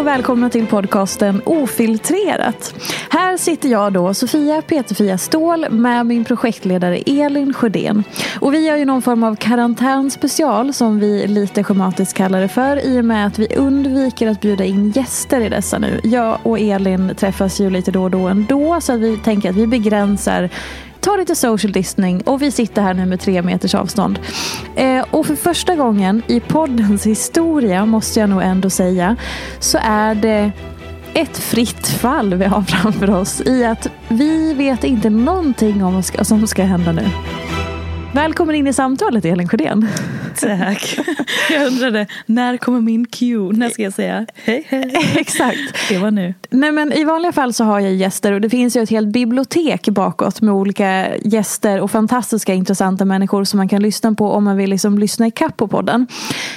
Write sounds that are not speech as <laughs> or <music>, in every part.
Och välkomna till podcasten Ofiltrerat. Här sitter jag då, Sofia Peterfia Ståhl med min projektledare Elin Sjödén. Och vi gör ju någon form av karantänspecial som vi lite schematiskt kallar det för i och med att vi undviker att bjuda in gäster i dessa nu. Jag och Elin träffas ju lite då och då ändå så att vi tänker att vi begränsar Ta lite social distancing och vi sitter här nu med tre meters avstånd. Eh, och för första gången i poddens historia måste jag nog ändå säga så är det ett fritt fall vi har framför oss i att vi vet inte någonting om vad som ska hända nu. Välkommen in i samtalet Elin Sjödén. Tack. <laughs> Jag undrade, när kommer min cue? När ska jag säga hej hej? Exakt. Det var nu. Nej, men I vanliga fall så har jag gäster och det finns ju ett helt bibliotek bakåt med olika gäster och fantastiska intressanta människor som man kan lyssna på om man vill liksom lyssna i kapp på podden.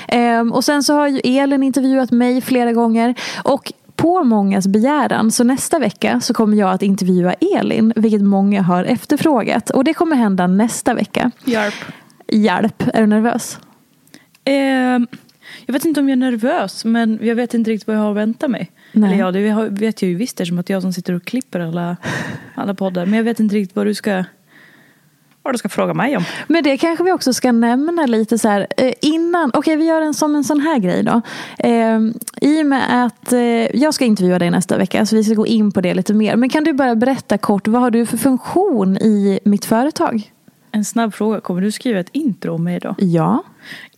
Ehm, och sen så har ju Elin intervjuat mig flera gånger och på mångas begäran så nästa vecka så kommer jag att intervjua Elin vilket många har efterfrågat och det kommer hända nästa vecka. Hjälp. Hjälp, är du nervös? Ehm, jag vet inte om jag är nervös men jag vet inte riktigt vad jag har att vänta mig. Nej. Eller ja, det vet jag ju visst eftersom att jag som sitter och klipper alla, alla poddar. Men jag vet inte riktigt vad du ska, vad du ska fråga mig om. Men det kanske vi också ska nämna lite så här eh, innan. Okej, vi gör en som en sån här grej då. Eh, I och med att eh, jag ska intervjua dig nästa vecka så vi ska gå in på det lite mer. Men kan du bara berätta kort, vad har du för funktion i mitt företag? En snabb fråga, kommer du skriva ett intro om mig då? Ja.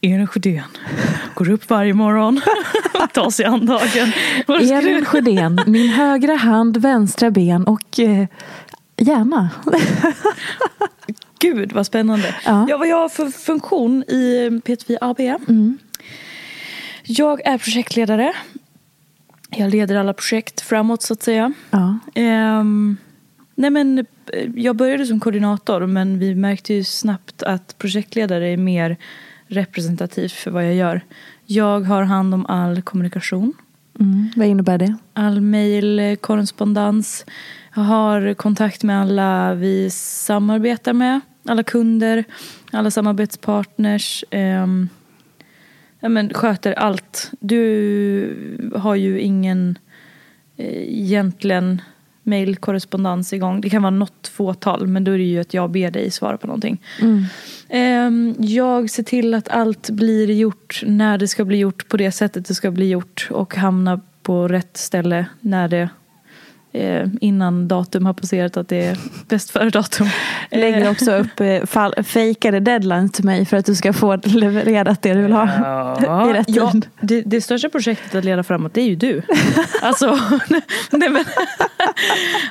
Elin Sjödén går upp varje morgon och tar sig an dagen. Elin Sjödén, min högra hand, vänstra ben och eh, hjärna. Gud vad spännande. Ja. Ja. vad jag har för funktion i P2 AB. Jag är projektledare. Jag leder alla projekt framåt så att säga. Ja. Ehm, nej men, eh, jag började som koordinator men vi märkte ju snabbt att projektledare är mer representativt för vad jag gör. Jag har hand om all kommunikation. Mm, vad innebär det? all mail, eh, korrespondens. Jag har kontakt med alla vi samarbetar med. Alla kunder, alla samarbetspartners. Eh, ja, men sköter allt. Du har ju ingen eh, egentligen mejlkorrespondens igång. Det kan vara något fåtal men då är det ju att jag ber dig svara på någonting. Ehm, jag ser till att allt blir gjort när det ska bli gjort på det sättet det ska bli gjort och hamna på rätt ställe när det eh, innan datum har passerat att det är bäst före datum. <laughs> Lägger Eh, också upp eh, fall, fejkade deadlines till mig för att du ska få levererat det du vill ha <laughs> i rätt ja, tid. det, det största projektet att leda framåt det är ju du. <laughs> alltså, nej men,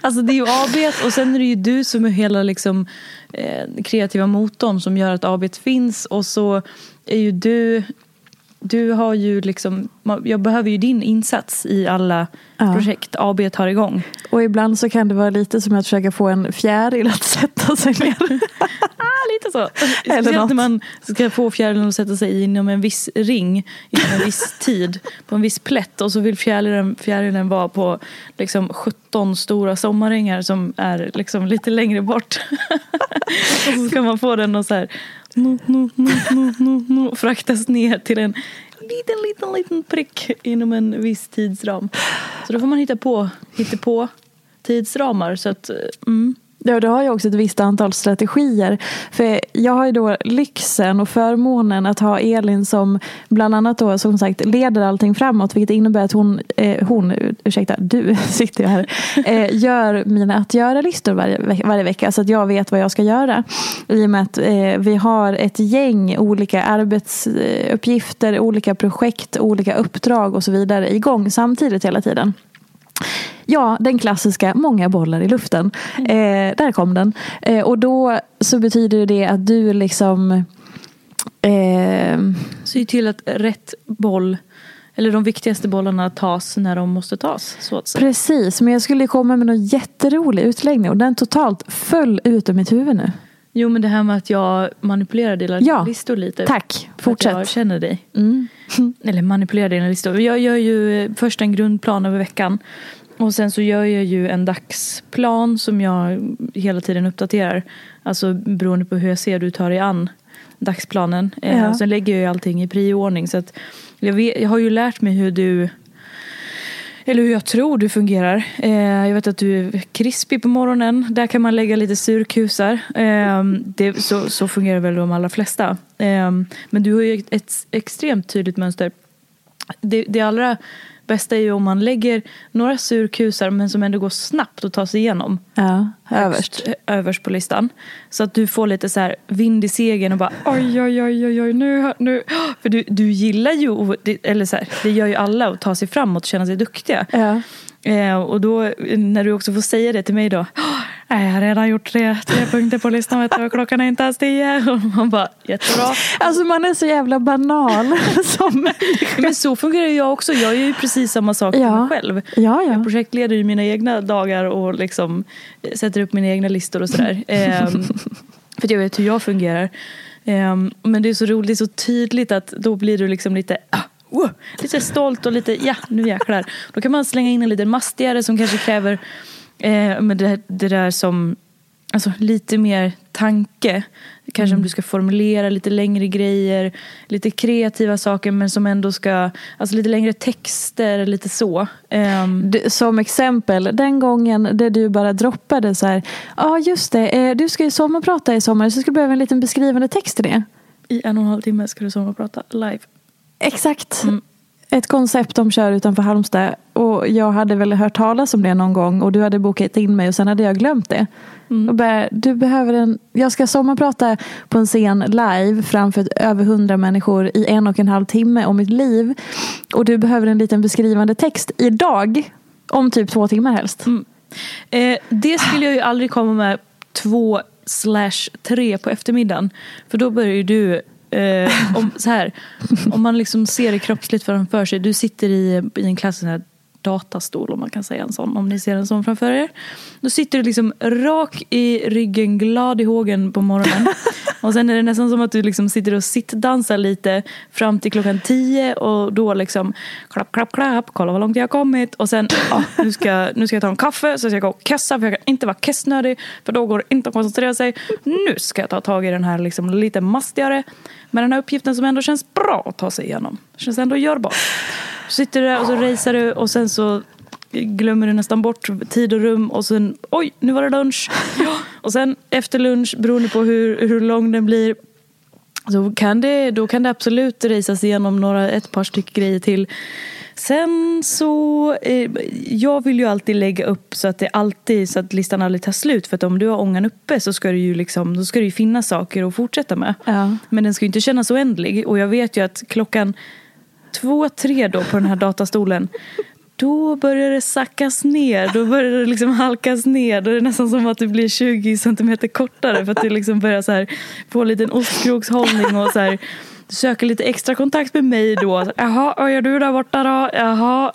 alltså det är ju AB och sen är det ju du som är hela liksom, eh, kreativa motorn som gör att AB finns och så är ju du du har ju liksom, jag behöver ju din insats i alla Ja. projekt AB tar igång. Och ibland så kan det vara lite som att försöka få en fjäril att <laughs> sätta sig ner. <laughs> Ah, lite så. Eller Speciellt när man ska få fjärilen att sätta sig inom en viss ring inom en viss <laughs> tid på en viss plätt och så vill fjärilen, fjärilen vara på liksom 17 stora sommarängar som är liksom lite längre bort. och så ska man få den att så här no, no, no, no, no, no, fraktas ner till en liten, liten, liten prick inom en viss tidsram. Så då får man hitta på, hitta på tidsramar. Så att, eh, mm. Ja, du har ju också ett visst antal strategier. För jag har ju då lyxen och förmånen att ha Elin som bland annat då som sagt leder allting framåt. Vilket innebär att hon, eh, hon ursäkta, du <laughs> sitter ju här, eh, gör mina att göra-listor varje, varje vecka. Så att jag vet vad jag ska göra. I och med att eh, vi har ett gäng olika arbetsuppgifter, olika projekt, olika uppdrag och så vidare igång samtidigt hela tiden. Ja, den klassiska många bollar i luften. Eh, där kom den. Eh, och då så betyder det att du liksom eh, Se till att rätt boll, eller de viktigaste bollarna tas när de måste tas. Så att säga. Precis, men jag skulle komma med någon jätterolig utläggning och den totalt föll ut ur mitt huvud nu. Jo men det här med att jag manipulerar dina Ja, listor lite. Tack, För att jag fortsätt. känner dig. Mm. <laughs> Eller manipulerar dina listor. Jag gör ju eh, först en grundplan över veckan. Och sen så gör jag ju en dagsplan som jag hela tiden uppdaterar. Alltså beroende på hur jag ser du tar dig an dagsplanen. Eh, Ja. sen lägger jag ju allting i prioordning. Så att jag, vet, jag har ju lärt mig hur du eller hur jag tror du fungerar. Eh, jag vet att du är krispig på morgonen. Där kan man lägga lite surkusar. Eh, det, så, så fungerar väl de allra flesta. Eh, men du har ju ett, extremt tydligt mönster. Det, det allra bästa är ju om man lägger några surkusar men som ändå går snabbt att ta sig igenom. Ja, överst. Högst, överst på listan. Så att du får lite så här vind i segern och bara oj, oj, oj, oj, oj nu, nu. För du, du gillar ju, eller så här, det gör ju alla att ta sig framåt och känna sig duktiga. Ja. Eh, och då när du också får säga det till mig då. "Nej, Jag har redan gjort tre, tre punkter på listan vet du, och klockan är inte ens tio. <laughs> Och man bara jättebra. Alltså man är så jävla banal <laughs> som Men så fungerar jag också. Jag gör ju precis samma sak för Ja. mig själv. Ja, ja. Jag projektleder ju mina egna dagar och liksom eh, sätter upp mina egna listor och sådär. Ehm, <laughs> för jag vet hur jag fungerar. Ehm, men det är så roligt, det är så tydligt att då blir du liksom lite ah, wow, lite stolt och lite ja, nu jäklar. Då kan man slänga in en liten mastigare som kanske kräver eh, men det, det där som Alltså lite mer tanke. Kanske om du ska formulera lite längre grejer. Lite kreativa saker men som ändå ska... Alltså lite längre texter, lite så. Du, som exempel, den gången där du bara droppade så här. Ja ah, just det, eh, du ska ju sommarprata i sommar så jag skulle behöva en liten beskrivande text till det. I en och en halv timme ska du sommarprata live. Exakt. Mm. Ett koncept de kör utanför Halmstad. Och jag hade väl hört talas om det någon gång och du hade bokat in mig och sen hade jag glömt det. Mm. Och bara, du behöver en, jag ska sommarprata på en scen live framför över hundra människor i en och en halv timme om mitt liv. Och du behöver en liten beskrivande text idag. Om typ två timmar helst. Mm. Eh, det skulle jag ju aldrig komma med två slash tre på eftermiddagen. För då börjar ju du eh, om, så här, om man liksom ser det kroppsligt framför sig. Du sitter i, i en klassisk sån här datastol om man kan säga en sån. Om ni ser en sån framför er. Då sitter du liksom rak i ryggen, glad i hågen på morgonen. <laughs> Och sen är det nästan som att du liksom sitter och sittdansar lite fram till klockan tio och då liksom klapp, klapp, klapp, kolla vad långt jag har kommit. Och sen, ja, nu, ska, nu ska jag ta en kaffe så ska jag gå och kissa för jag kan inte vara kissnödig för då går det inte att koncentrera sig. Nu ska jag ta tag i den här liksom lite mastigare men den här uppgiften som ändå känns bra att ta sig igenom. Känns ändå görbar. Så sitter du där och så racear du och sen så glömmer du nästan bort tid och rum och sen oj, nu var det lunch. <laughs> Ja. Och sen efter lunch, beroende på hur, hur lång den blir, Så kan det, då kan det absolut racas igenom några, ett par stycken grejer till. Sen så, eh, jag vill ju alltid lägga upp så att det alltid, så att listan aldrig tar slut. För att om du har ångan uppe så ska det ju liksom, då ska det ju finnas saker att fortsätta med. Ja. Men den ska ju inte kännas oändlig. Och jag vet ju att klockan två, tre då på den här datastolen då börjar det sackas ner, då börjar det liksom halkas ner. Då är det nästan som att det blir 20 centimeter kortare för att det liksom börjar så här, få en liten ostkrokshållning och så här, söker lite extra kontakt med mig då. Jaha, vad gör du där borta då? Jaha,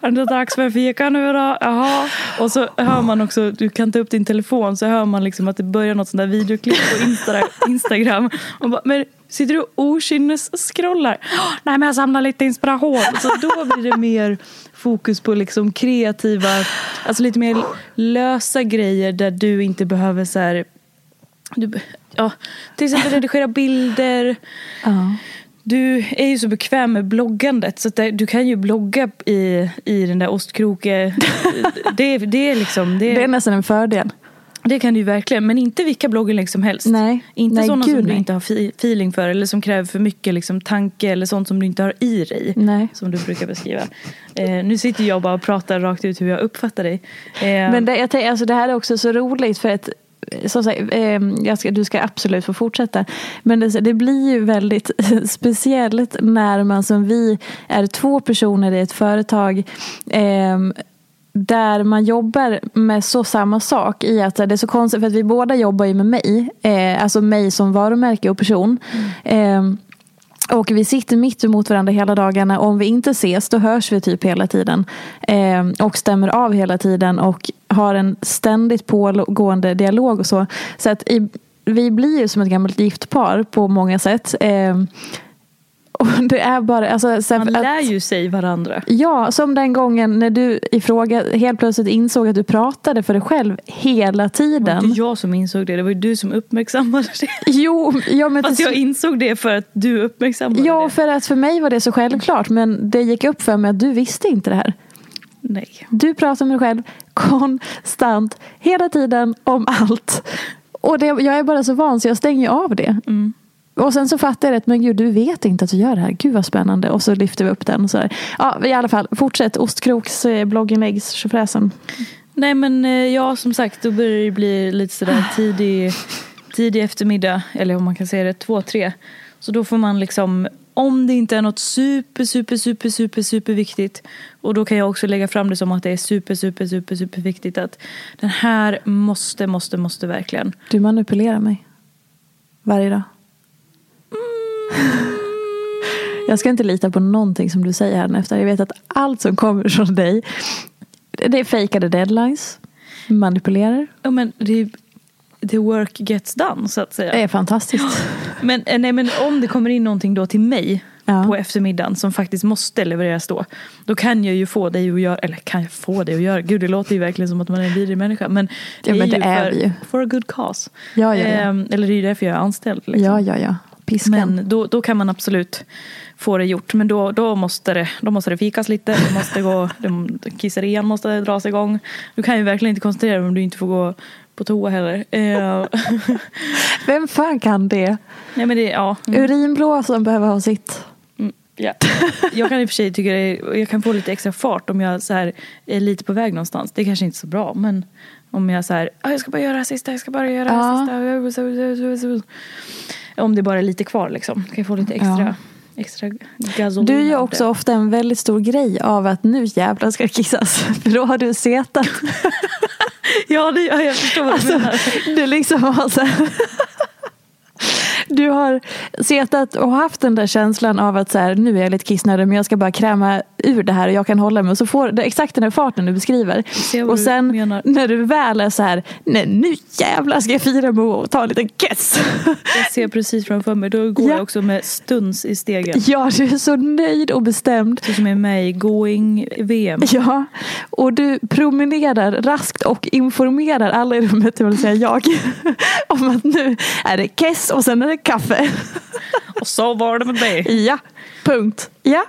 är det dags för en fika nu då? Jaha. Och så hör man också, du kan ta upp din telefon så hör man liksom att det börjar något sånt där videoklipp på Insta, Instagram. Och bara, men sitter du och okynnes-scrollar? Nej men jag samlar lite inspiration. Så då blir det mer fokus på liksom kreativa, alltså lite mer lösa grejer där du inte behöver så här, du, ja, till exempel redigera bilder. Ja. Du är ju så bekväm med bloggandet så det, du kan ju blogga i, i den där ostkroke... <laughs> det, det är liksom... Det, Det är nästan en fördel. det kan du ju verkligen, men inte vilka blogginlägg som helst. Nej. Inte Nej, sådana gud, som du nej. inte har fi- feeling för eller som kräver för mycket liksom, tanke eller sånt som du inte har i dig. Nej. Som du brukar beskriva. Eh, nu sitter jag bara och pratar rakt ut hur jag uppfattar dig. Eh, Men det, jag tänker, alltså det här är också så roligt för att som sagt, eh, jag ska, du ska absolut få fortsätta. Men det, det blir ju väldigt <laughs> speciellt när man som vi är två personer i ett företag eh, där man jobbar med så samma sak i att det är så konstigt för att vi båda jobbar ju med mig. Eh, alltså mig som varumärke och person. Eh, och vi sitter mitt emot varandra hela dagarna. Om vi inte ses då hörs vi typ hela tiden. Eh, och stämmer av hela tiden och har en ständigt pågående dialog och så. Så att i, vi blir ju som ett gammalt gift par på många sätt. Eh, och det är bara... Alltså, sen, man lär ju sig varandra. Ja, som den gången när du i fråga helt plötsligt insåg att du pratade för dig själv hela Det var tiden. inte jag som insåg det, det var ju du som uppmärksammade det. <laughs> Jo, ja, men Fast jag insåg det för att du uppmärksammade Ja, det. för att för mig var det så självklart. Men det gick upp för mig att du visste inte det här. Nej. Du pratar med dig själv konstant, hela tiden, om allt. Och det, jag är bara så van så jag stänger av det. Mm. Och sen så fattar jag att men gud, du vet inte att du gör det här. Gud vad spännande. Och så lyfter vi upp den. Och så här. Ja, i alla fall, fortsätt. Ostkroks eh, blogginläggs tjofräsen. Nej men eh, ja, som sagt, då börjar det bli lite sådär tidig, tidig eftermiddag. Eller om man kan säga det, två, tre. Så då får man liksom, om det inte är något super, super, super, super, super viktigt. Och då kan jag också lägga fram det som att det är super, super, super, super viktigt. Att den här måste, måste, måste verkligen. Du manipulerar mig. Varje dag. <laughs> Jag ska inte lita på någonting som du säger här efter. Jag vet att allt som kommer från dig det är fejkade deadlines. Manipulerar. Ja men det, the work gets done så att säga. Det är fantastiskt. <gasps> Men, eh, nej, men om det kommer in någonting då till mig Ja. på eftermiddagen som faktiskt måste levereras då. Då kan jag ju få dig att göra, eller kan jag få dig att göra, gud det låter ju verkligen som att man är en vidrig människa. Men det Ja, men det ju är för, vi ju. for a good cause. Ja, ja, ja. Ehm, eller det är ju därför jag är anställd. Liksom. Ja, ja, ja. Piskan. Men då, då kan man absolut få det gjort. Men då, då, måste, det, då måste det fikas lite. Det måste gå, <laughs> det, kisserian måste dras igång. Du kan ju verkligen inte koncentrera dig om du inte får gå på toa heller. Eh, <laughs> Vem fan kan det? nej men det, ja. Mm. Urinblåsan behöver ha sitt. Mm, ja. Jag kan i och för sig tycka det jag kan få lite extra fart om jag så här är lite på väg någonstans. Det är kanske inte är så bra men om jag så här, "Ah, jag ska bara göra det sista, jag ska bara göra det här sista. Om det bara är lite kvar liksom. Kan jag få lite extra, Ja. extra gasolin Du gör också ofta en väldigt stor grej av att nu jävlar ska det kissas. <laughs> För då har du setat. <laughs> Ja, det, ja, jag förstår vad du Alltså, menar. du liksom har så här, Du har setat och haft den där känslan av att så här, nu är jag lite kissnödig men jag ska bara kräma ur det här och jag kan hålla mig. Och så får du exakt den här farten du beskriver. Och sen när du väl är så här, nej nu jävlar ska jag fira med att ta en liten kiss. Jag ser precis framför mig. Då går Ja. jag också med stuns i stegen. Ja, du är så nöjd och bestämd. Du som är med i Going VM. Ja, och du promenerar raskt och informerar alla i rummet, det vill säga jag, <laughs> om att nu är det kess och sen är det kaffe. Och så var det med det. Ja, punkt. Ja,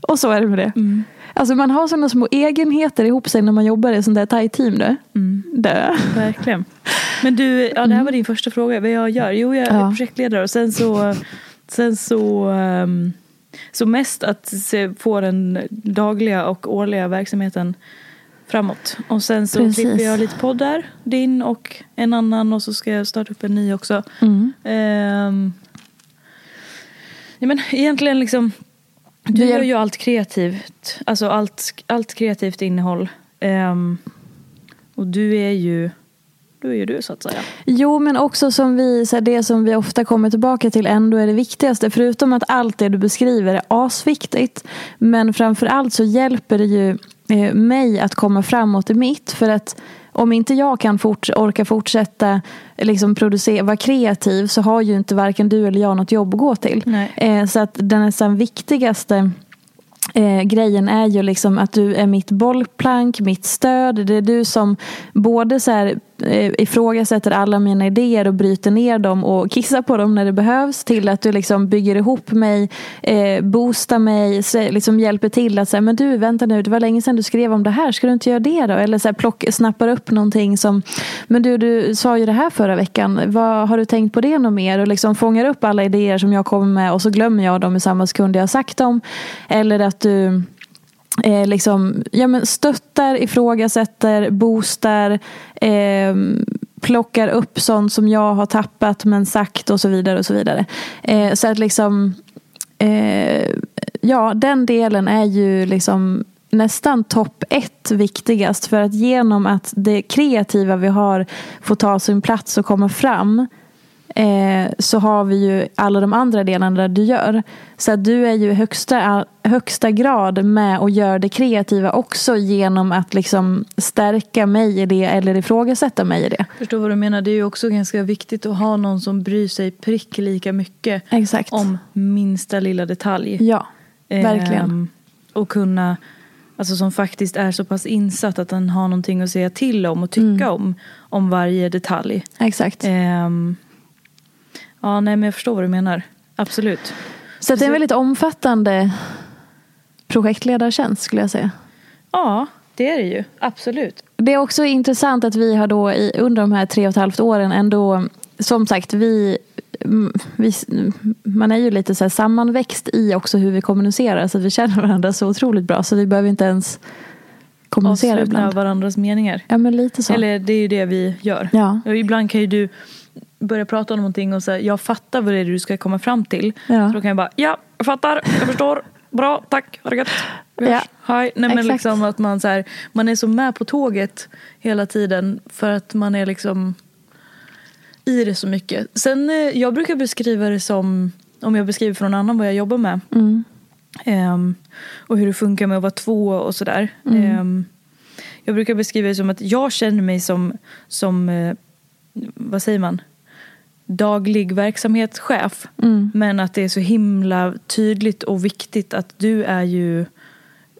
och så är det med det. Alltså man har sådana små egenheter ihop sig när man jobbar i sånt där tajt team. Det. Det. Verkligen. Men du, ja, det här var din första fråga. Vad jag gör? Jo, jag är Ja. projektledare och sen så Sen så, ehm, så mest att se, få den dagliga och årliga verksamheten framåt. Och sen så Precis. klipper jag lite poddar, din och en annan och så ska jag starta upp en ny också. Mm. Ehm, ja, men egentligen liksom, du gör ju allt kreativt, alltså allt, allt kreativt innehåll. Ehm, och du är ju, du är ju du så att säga. Jo, men också som vi, så här, det som vi ofta kommer tillbaka till ändå är det viktigaste. Förutom att allt det du beskriver är asviktigt. Men framför allt så hjälper det ju eh, mig att komma framåt i mitt. För att om inte jag kan forts- orka fortsätta liksom producera, vara kreativ så har ju inte varken du eller jag något jobb att gå till. Eh, så att den nästan viktigaste Eh, grejen är ju liksom att du är mitt bollplank, mitt stöd. Det är du som både så här, Eh, ifrågasätter alla mina idéer och bryter ner dem och kissar på dem när det behövs till att du liksom bygger ihop mig, eh, boostar mig, liksom hjälper till att säga men du vänta nu, det var länge sedan du skrev om det här, ska du inte göra det då? Eller så här, plock, snappar upp någonting som men du, du sa ju det här förra veckan, vad, har du tänkt på det något mer? Och liksom fångar upp alla idéer som jag kommer med och så glömmer jag dem i samma sekund jag har sagt dem. Eller att du eh, liksom, ja, men stöttar, ifrågasätter, boostar, eh, plockar upp sånt som jag har tappat men sagt och så vidare. och Så vidare. Eh, så att liksom, eh, ja, den delen är ju liksom nästan topp ett viktigast för att genom att det kreativa vi har får ta sin plats och komma fram eh, så har vi ju alla de andra delarna där du gör. Så att du är ju i högsta, högsta grad med och gör det kreativa också genom att liksom stärka mig i det eller ifrågasätta mig i det. Förstår vad du menar. Det är ju också ganska viktigt att ha någon som bryr sig prick lika mycket Exakt. om minsta lilla detalj. Ja, verkligen. Ehm, och kunna, alltså som faktiskt är så pass insatt att den har någonting att säga till om och tycka Mm. om, om varje detalj. Exakt. Ehm, ja, nej men jag förstår vad du menar. Absolut. Så det är en väldigt omfattande projektledartjänst skulle jag säga. Ja, det är det ju. Absolut. Det är också intressant att vi har då i, under de här tre och ett halvt åren ändå, som sagt, vi, mm, vi, man är ju lite så här sammanväxt i också hur vi kommunicerar så att vi känner varandra så otroligt bra så vi behöver inte ens kommunicera Avsluta ibland. varandras meningar. Ja men lite så. Eller det är ju det vi gör. Ja. Och ibland kan ju du börja prata om någonting och säga jag fattar vad det är du ska komma fram till. Ja. Så då kan jag bara ja, jag fattar, jag förstår, bra, tack, ha det gött. Ja. Hej. Nej, men Exakt. liksom att man, så här, man är så med på tåget hela tiden för att man är liksom i det så mycket. Sen eh, jag brukar beskriva det som, om jag beskriver för någon annan vad jag jobbar med. Mm. Ehm, och hur det funkar med att vara två och sådär. Ehm, jag brukar beskriva det som att jag känner mig som, som eh, vad säger man, daglig verksamhetschef. Mm. Men att det är så himla tydligt och viktigt att du är ju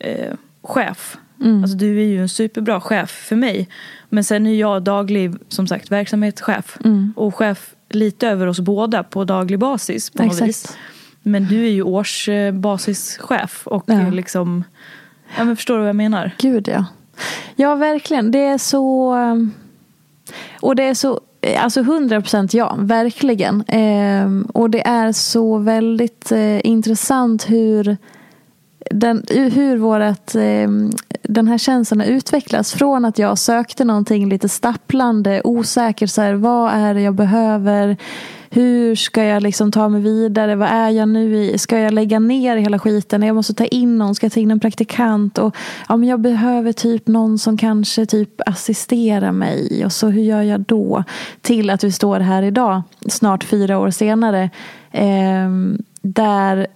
eh, chef. Mm. Alltså du är ju en superbra chef för mig. Men sen är jag daglig, som sagt, verksamhetschef. Mm. Och chef lite över oss båda på daglig basis på Exakt. vis. Men du är ju årsbasischef och Ja. eh, liksom, ja men förstår du vad jag menar? Gud ja. Ja verkligen. Det är så... um, Och det är så... Eh, alltså 100 procent ja, verkligen. Ehm, och det är så väldigt eh, intressant hur, den, hur vårat, ehm, den här känslan har utvecklats. Från att jag sökte någonting lite stapplande, osäker. Så här, vad är det jag behöver? Hur ska jag liksom ta mig vidare? Vad är jag nu i? Ska jag lägga ner hela skiten? Jag måste ta in någon. Ska jag ta in en praktikant? Och, ja, men jag behöver typ någon som kanske typ assisterar mig. Och så hur gör jag då? Till att vi står här idag, snart fyra år senare. ehm, där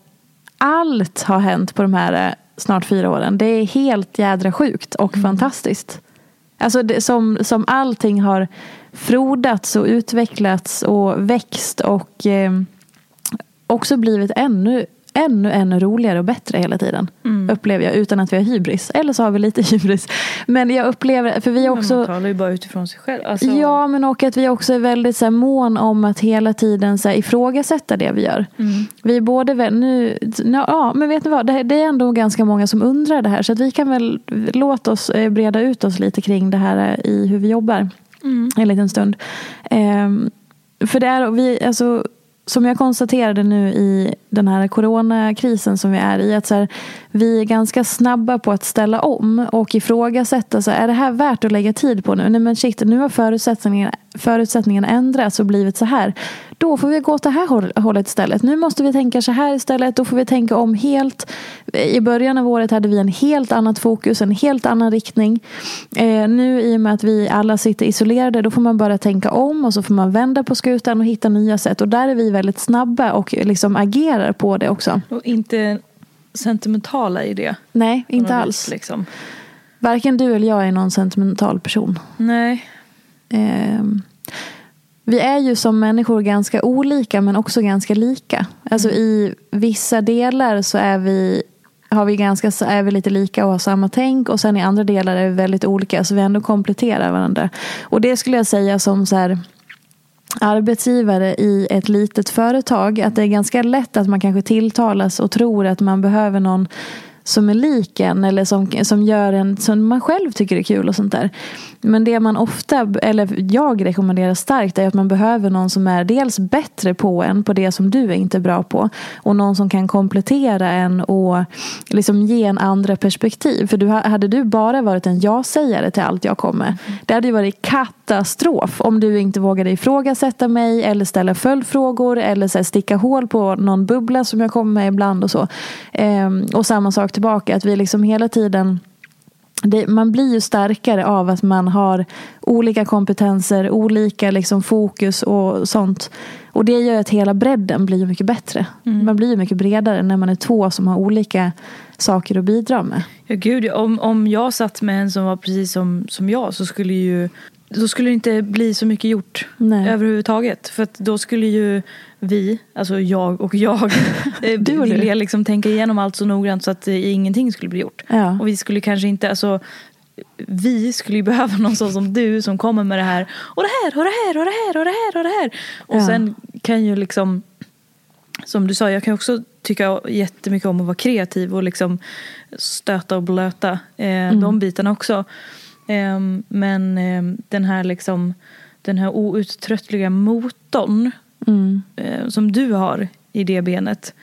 allt har hänt på de här eh, snart fyra åren. Det är helt jädra sjukt och fantastiskt. Alltså det, som, som allting har frodats och utvecklats och växt och eh, också blivit ännu, ännu, ännu roligare och bättre hela tiden. Upplever jag utan att vi har hybris. Eller så har vi lite <laughs> hybris. Men jag upplever, för vi är Men också... man talar ju bara utifrån sig själv. Alltså, Ja, men och att vi också är väldigt så här, mån om att hela tiden så här, ifrågasätta det vi gör. Vi är både nu, ja, men vet ni vad, det, det är ändå ganska många som undrar det här. Så att vi kan väl låta oss eh, breda ut oss lite kring det här eh, i hur vi jobbar. En liten stund. Ehm, för det är, vi, alltså, som jag konstaterade nu i den här coronakrisen som vi är i. Att så här, vi är ganska snabba på att ställa om och ifrågasätta. Så här, är det här värt att lägga tid på nu? Nej men shit, nu har förutsättningarna, förutsättningarna ändrats och blivit så här. Då får vi gå åt det här hållet istället. Nu måste vi tänka så här istället. Då får vi tänka om helt. I början av året hade vi en helt annat fokus, en helt annan riktning. Eh, nu i och med att vi alla sitter isolerade, då får man bara tänka om och så får man vända på skutan och hitta nya sätt. Och där är vi väldigt snabba och liksom agerar på det också. Och inte sentimentala i det. Nej, inte alls. Vis, liksom. Varken du eller jag är någon sentimental person. Nej. Eh, vi är ju som människor ganska olika men också ganska lika. Alltså mm. i vissa delar så är vi har vi ganska, är vi lite lika och har samma tänk och sen i andra delar är vi väldigt olika så vi ändå kompletterar varandra. Och det skulle jag säga som så här, arbetsgivare i ett litet företag att det är ganska lätt att man kanske tilltalas och tror att man behöver någon som är lik en eller som, som gör en som man själv tycker är kul och sånt där. Men det man ofta, eller jag rekommenderar starkt är att man behöver någon som är dels bättre på en på det som du är inte bra på och någon som kan komplettera en och liksom ge en andra perspektiv. För du, hade du bara varit en ja-sägare till allt jag kommer med, det hade ju varit katastrof om du inte vågade ifrågasätta mig eller ställa följdfrågor eller så sticka hål på någon bubbla som jag kommer med ibland och så. Ehm, och samma sak tillbaka, att vi liksom hela tiden det, man blir ju starkare av att man har olika kompetenser, olika liksom fokus och sånt. Och det gör att hela bredden blir mycket bättre. Mm. Man blir mycket bredare när man är två som har olika saker att bidra med. Ja, gud, om, om jag satt med en som var precis som, som jag så skulle ju då skulle det inte bli så mycket gjort Nej. överhuvudtaget. För att då skulle ju vi, alltså jag och jag, <laughs> eh, du och vilja liksom tänka igenom allt så noggrant så att eh, ingenting skulle bli gjort. Ja. Och vi skulle kanske inte, alltså vi skulle ju <laughs> behöva någon sån som du som kommer med det här och det här och det här och det här och det här och det här. Och ja. sen kan ju liksom, som du sa, jag kan också tycka jättemycket om att vara kreativ och liksom stöta och blöta eh, mm. de bitarna också. Eh, men eh, den här liksom den här outtröttliga motorn mm. eh, som du har i det benet.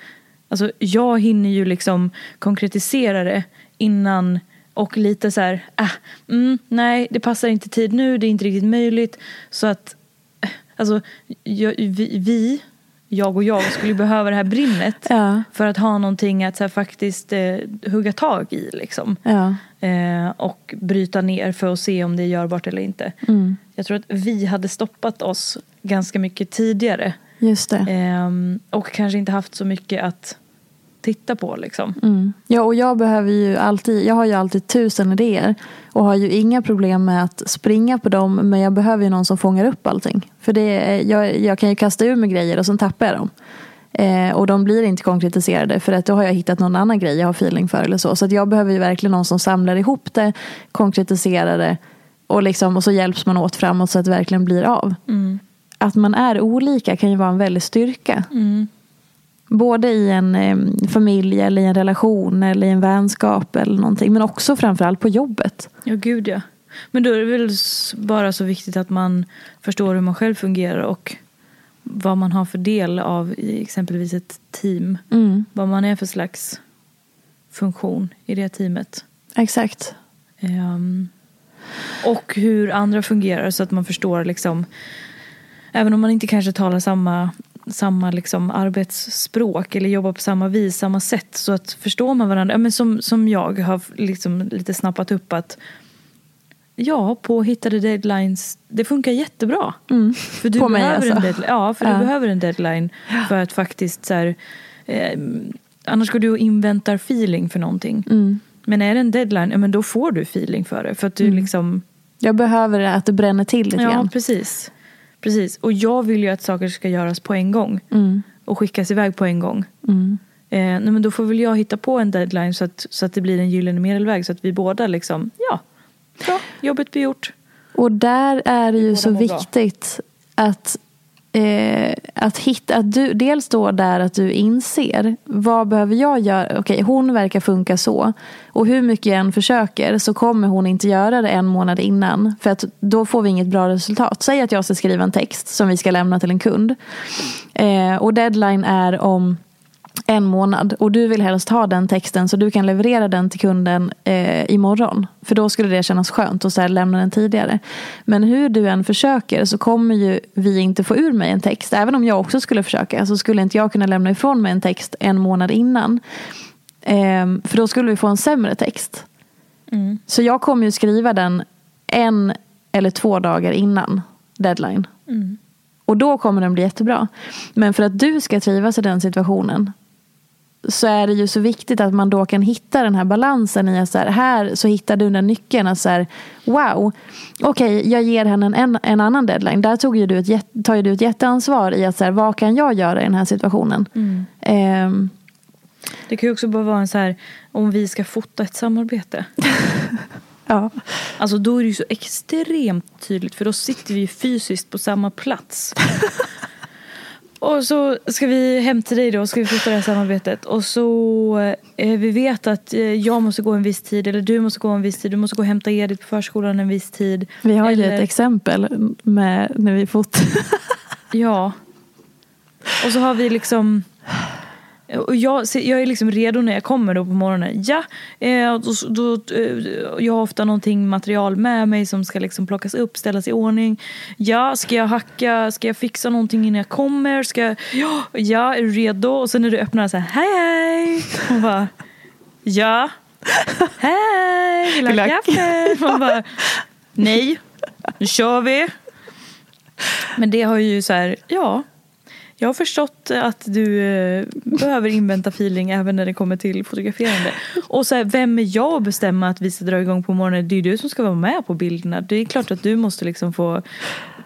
Alltså jag hinner ju liksom konkretisera det innan och lite så här, äh, mm, nej det passar inte tid nu, det är inte riktigt möjligt. Så att, eh, alltså jag, vi, vi, jag och jag skulle behöva det här brinnet ja. för att ha någonting att här, faktiskt eh, hugga tag i liksom. Ja. Eh, och bryta ner för att se om det är görbart eller inte. Mm. Jag tror att vi hade stoppat oss ganska mycket tidigare. Just det. Eh, och kanske inte haft så mycket att titta på liksom. Mm. Ja och jag behöver ju alltid, jag har ju alltid tusen idéer. Och har ju inga problem med att springa på dem. Men jag behöver ju någon som fångar upp allting. För det, jag, jag kan ju kasta ur mig grejer och sen tappar jag dem. Eh, och de blir inte konkretiserade för att då har jag hittat någon annan grej jag har feeling för eller så. Så jag behöver ju verkligen någon som samlar ihop det, konkretiserar det och, liksom, och så hjälps man åt framåt så att det verkligen blir av. Mm. Att man är olika kan ju vara en väldig styrka. Mm. Både i en eh, familj eller i en relation eller i en vänskap eller någonting. Men också framförallt på jobbet. Ja, gud ja. Men då är det väl bara så viktigt att man förstår hur man själv fungerar och vad man har för del av i exempelvis ett team. Mm. Vad man är för slags funktion i det teamet. Exakt. Um, och hur andra fungerar så att man förstår liksom Även om man inte kanske talar samma, samma liksom arbetsspråk eller jobbar på samma vis, samma sätt så att förstår man varandra. men som, som jag har liksom lite snappat upp att Ja, påhittade deadlines, det funkar jättebra. Mm. För du på behöver mig alltså. en deadline, Ja, för ja. du behöver en deadline för att faktiskt så här, eh, Annars går du och inväntar feeling för någonting. Mm. Men är det en deadline, ja, men då får du feeling för det. För att du mm. liksom... Jag behöver att det bränner till lite ja, grann. Ja, precis. Precis. Och jag vill ju att saker ska göras på en gång. Mm. Och skickas iväg på en gång. Mm. Eh, nej, men då får väl jag hitta på en deadline så att, så att det blir en gyllene medelväg. Så att vi båda liksom, ja, bra, jobbet blir gjort. Och där är det ju så viktigt bra. att eh, att hitta, att du, dels då där att du inser vad behöver jag göra? Okej, hon verkar funka så. Och hur mycket jag än försöker så kommer hon inte göra det en månad innan. För att då får vi inget bra resultat. Säg att jag ska skriva en text som vi ska lämna till en kund. Eh, och deadline är om en månad och du vill helst ha den texten så du kan leverera den till kunden eh, imorgon. För då skulle det kännas skönt att så här lämna den tidigare. Men hur du än försöker så kommer ju vi inte få ur mig en text. Även om jag också skulle försöka så skulle inte jag kunna lämna ifrån mig en text en månad innan. Eh, för då skulle vi få en sämre text. Mm. Så jag kommer ju skriva den en eller två dagar innan deadline. Mm. Och då kommer den bli jättebra. Men för att du ska trivas i den situationen så är det ju så viktigt att man då kan hitta den här balansen i att så här, här så hittar du den nyckeln. Att så här, wow, okej okay, jag ger henne en, en, en, annan deadline. Där tog ju du ett, tar ju du ett jätteansvar i att så här, vad kan jag göra i den här situationen. Mm. Um, det kan ju också bara vara en så här, om vi ska fota ett samarbete. <laughs> ja. Alltså då är det ju så extremt tydligt för då sitter vi ju fysiskt på samma plats. <laughs> Och så ska vi hem till dig då ska vi fota det här samarbetet. Och så eh, vi vet att eh, jag måste gå en viss tid eller du måste gå en viss tid. Du måste gå och hämta Edith på förskolan en viss tid. Vi har eller... ju ett exempel med när vi fotar. <laughs> ja. Och så har vi liksom och jag, jag är liksom redo när jag kommer då på morgonen. Ja, eh, då, då, eh, jag har ofta någonting material med mig som ska liksom plockas upp, ställas i ordning. Ja, ska jag hacka, ska jag fixa någonting innan jag kommer? Ska jag, ja, ja, är du redo? Och sen när du öppnar så här, hej hej! Och bara, ja, <laughs> hej, vill du ha kaffe? Man bara, nej, nu kör vi. Men det har ju så här, ja, jag har förstått att du eh, behöver invänta feeling även när det kommer till fotograferande. Och så här, vem är jag att bestämma att vi ska dra igång på morgonen? Det är ju du som ska vara med på bilderna. Det är klart att du måste liksom få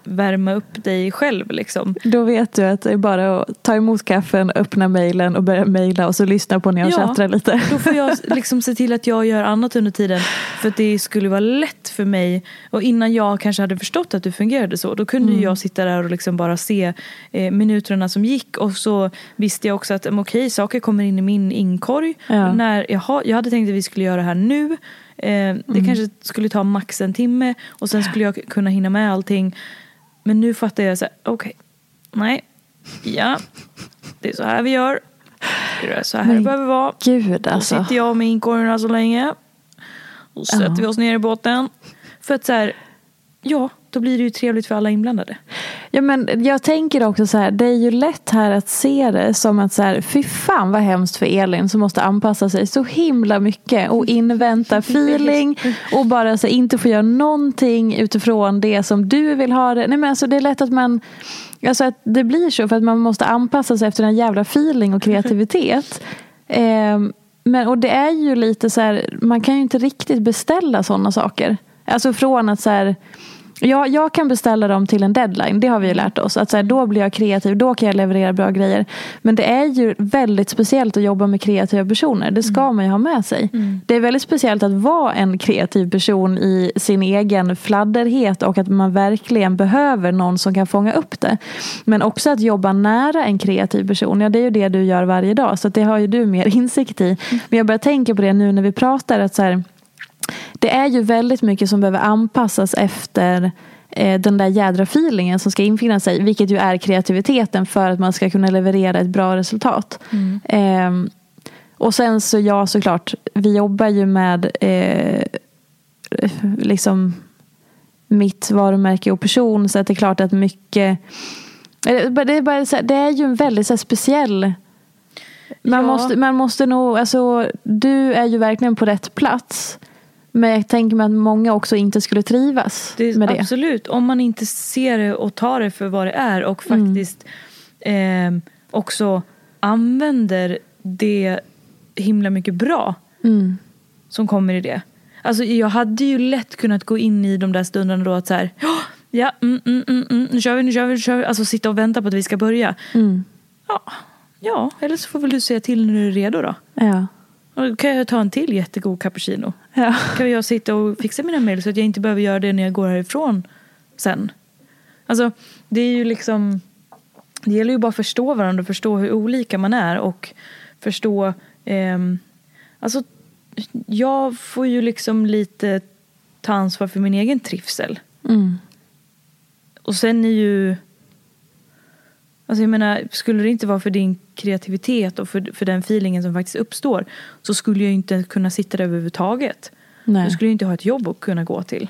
värma upp dig själv. Liksom. Då vet du att det är bara att ta emot kaffen, öppna mejlen och börja mejla och så lyssna på när jag ja, tjattrar lite. Då får jag <laughs> liksom se till att jag gör annat under tiden. För att det skulle vara lätt för mig. Och innan jag kanske hade förstått att du fungerade så. Då kunde mm. jag sitta där och liksom bara se eh, minuterna som gick. Och så visste jag också att okej, okay, saker kommer in i min inkorg. Ja. När, jaha, jag hade tänkt att vi skulle göra det här nu. Eh, det mm. kanske skulle ta max en timme. Och sen skulle jag kunna hinna med allting. Men nu fattar jag så här, okej, okay, nej, ja, det är så här vi gör. Det är så här Men det behöver vara. Gud alltså. Då sitter jag med inkorgarna så länge. Och sätter vi oss ner i båten. För att så här, ja, då blir det ju trevligt för alla inblandade. Ja, men jag tänker också så här, det är ju lätt här att se det som att så här, fy fan vad hemskt för Elin som måste anpassa sig så himla mycket och invänta feeling och bara så här, inte få göra någonting utifrån det som du vill ha det. Nej, men alltså, det är lätt att man Alltså att det blir så för att man måste anpassa sig efter den jävla feeling och kreativitet. Eh, men, och det är ju lite så här, man kan ju inte riktigt beställa sådana saker. Alltså från att så här, Ja, jag kan beställa dem till en deadline. Det har vi ju lärt oss. Att så här, då blir jag kreativ, då kan jag leverera bra grejer. Men det är ju väldigt speciellt att jobba med kreativa personer. Det ska mm. man ju ha med sig. Mm. Det är väldigt speciellt att vara en kreativ person i sin egen fladderhet och att man verkligen behöver någon som kan fånga upp det. Men också att jobba nära en kreativ person. Ja, det är ju det du gör varje dag. Så det har ju du mer <laughs> insikt i. Men jag börjar tänka på det nu när vi pratar. att så här, det är ju väldigt mycket som behöver anpassas efter eh, den där jädra feelingen som ska infinna sig. Vilket ju är kreativiteten för att man ska kunna leverera ett bra resultat. Mm. Eh, och sen så ja såklart, vi jobbar ju med eh, liksom mitt varumärke och person. Så att det är klart att mycket det är, bara, det är ju en väldigt så speciell man, ja. måste, man måste nog, alltså, du är ju verkligen på rätt plats. Men jag tänker mig att många också inte skulle trivas det, med det. Absolut, om man inte ser det och tar det för vad det är och Mm. faktiskt mm. eh, också använder det himla mycket bra mm. som kommer i det. Alltså jag hade ju lätt kunnat gå in i de där stunderna då att så här, ja, mm, mm, mm, mm, nu kör vi, nu kör vi, nu kör vi. Alltså sitta och vänta på att vi ska börja. Ja, ja, eller så får väl du säga till när du är redo då. Ja. Då kan jag ta en till jättegod cappuccino. Ja. Kan jag sitta och fixa mina mail så att jag inte behöver göra det när jag går härifrån sen. Alltså, det är ju liksom... det gäller ju bara att förstå varandra och förstå hur olika man är och förstå ehm, alltså jag får ju liksom lite ta ansvar för min egen trivsel. Mm. Och sen är ju Alltså jag menar, skulle det inte vara för din kreativitet och för, för den feelingen som faktiskt uppstår så skulle jag inte kunna sitta där överhuvudtaget. Nej. Jag skulle ju inte ha ett jobb att kunna gå till.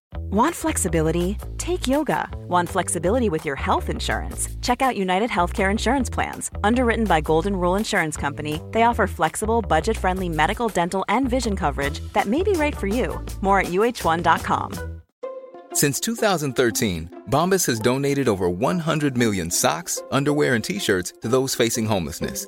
Want flexibility? Take yoga. Want flexibility with your health insurance? Check out United Healthcare Insurance Plans. Underwritten by Golden Rule Insurance Company, they offer flexible, budget friendly medical, dental, and vision coverage that may be right for you. More at uh1.com. Since 2013, Bombas has donated over 100 million socks, underwear, and t shirts to those facing homelessness.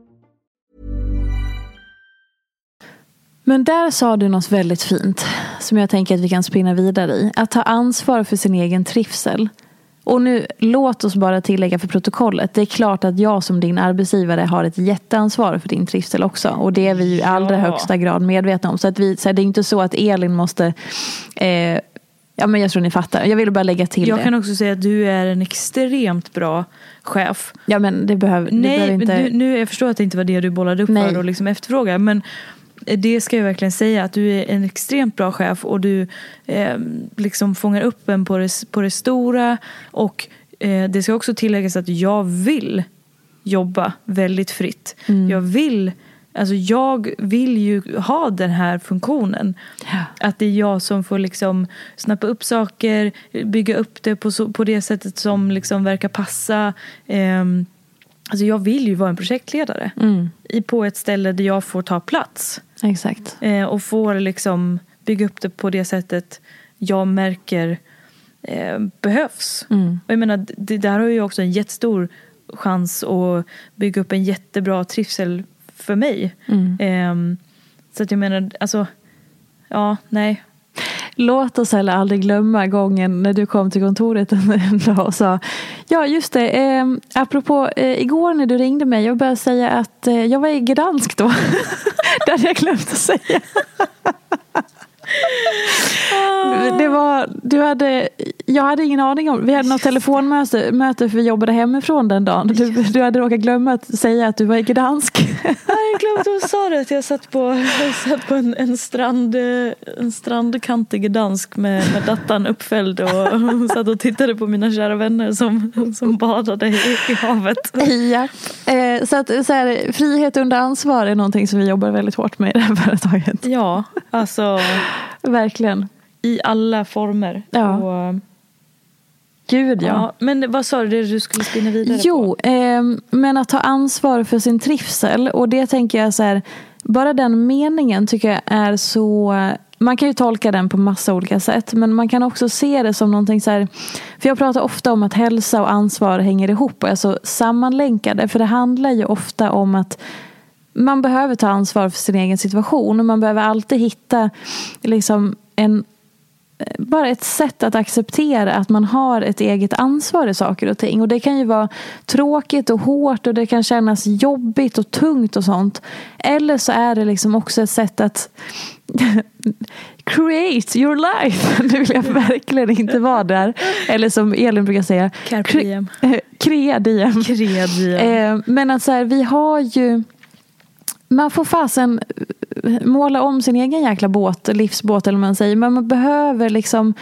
Men där sa du något väldigt fint som jag tänker att vi kan spinna vidare i. Att ta ansvar för sin egen trivsel. Och nu låt oss bara tillägga för protokollet. Det är klart att jag som din arbetsgivare har ett jätteansvar för din trivsel också. Och det är vi ju i allra Ja. högsta grad medvetna om. Så, att vi, så här, det är inte så att Elin måste eh, Ja men jag tror ni fattar. Jag ville bara lägga till Jag det. kan också säga att du är en extremt bra chef. Ja men det behöver, det Nej, behöver inte... du, nu, jag förstår att det inte var det du bollade upp Nej. för och liksom efterfrågar. Men det ska jag verkligen säga att du är en extremt bra chef och du eh, liksom fångar upp en på det, på det stora. Och eh, det ska också tilläggas att jag vill jobba väldigt fritt. Mm. Jag vill Alltså jag vill ju ha den här funktionen. Att det är jag som får liksom snappa upp saker, bygga upp det på, så, på det sättet som liksom verkar passa. Ehm, alltså jag vill ju vara en projektledare. Mm. I, på ett ställe där jag får ta plats. Exakt. Eh, och får liksom bygga upp det på det sättet jag märker eh, behövs. Mm. Och jag menar, det där har ju också en jättestor chans att bygga upp en jättebra trivsel för mig. Mm. Ehm, så att jag menar, alltså, ja, nej. Låt oss heller aldrig glömma gången när du kom till kontoret en dag och sa Ja just det, eh, apropå eh, igår när du ringde mig Jag började säga att eh, jag var i Gdansk då. <laughs> det hade jag glömt att säga. Det var, du hade, jag hade ingen aning om, vi hade något telefonmöte möte för vi jobbade hemifrån den dagen. Du, du hade råkat glömma att säga att du var i Gdansk. Jag glömde att sa det att jag satt på, jag satt på en, en, strand, en strandkant i Gdansk med, med dattan uppfälld och satt och tittade på mina kära vänner som, som badade i, i havet. Ja. Eh, så att så här, frihet under ansvar är någonting som vi jobbar väldigt hårt med i det här företaget. Ja, alltså Verkligen. i alla former. Ja. Och, Gud ja. ja. Men vad sa du det du skulle spinna vidare Jo, på? eh, men att ta ansvar för sin trivsel. Och det tänker jag så här, bara den meningen tycker jag är så man kan ju tolka den på massa olika sätt men man kan också se det som någonting så här För jag pratar ofta om att hälsa och ansvar hänger ihop och är så sammanlänkade för det handlar ju ofta om att man behöver ta ansvar för sin egen situation och man behöver alltid hitta liksom en bara ett sätt att acceptera att man har ett eget ansvar i saker och ting. Och det kan ju vara tråkigt och hårt och det kan kännas jobbigt och tungt och sånt. Eller så är det liksom också ett sätt att <laughs> create your life. <laughs> Nu vill jag verkligen inte vara där. Eller som Elin brukar säga. Carpe diem. <laughs> Crea diem. Crea diem. Eh, men att så här, vi har ju man får fasen eh, måla om sin egen jäkla båt, livsbåt eller vad man säger. Men man behöver liksom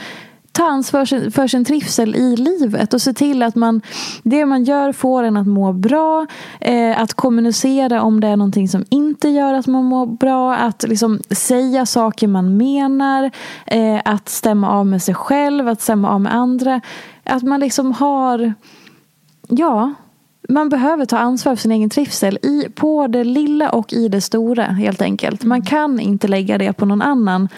ta ansvar för sin trivsel i livet och se till att man, det man gör får en att må bra. Eh, att kommunicera om det är någonting som inte gör att man mår bra. Att liksom säga saker man menar. Eh, att stämma av med sig själv, att stämma av med andra. Att man liksom har, ja, man behöver ta ansvar för sin egen trivsel i, på det lilla och i det stora helt enkelt. Man kan inte lägga det på någon annan.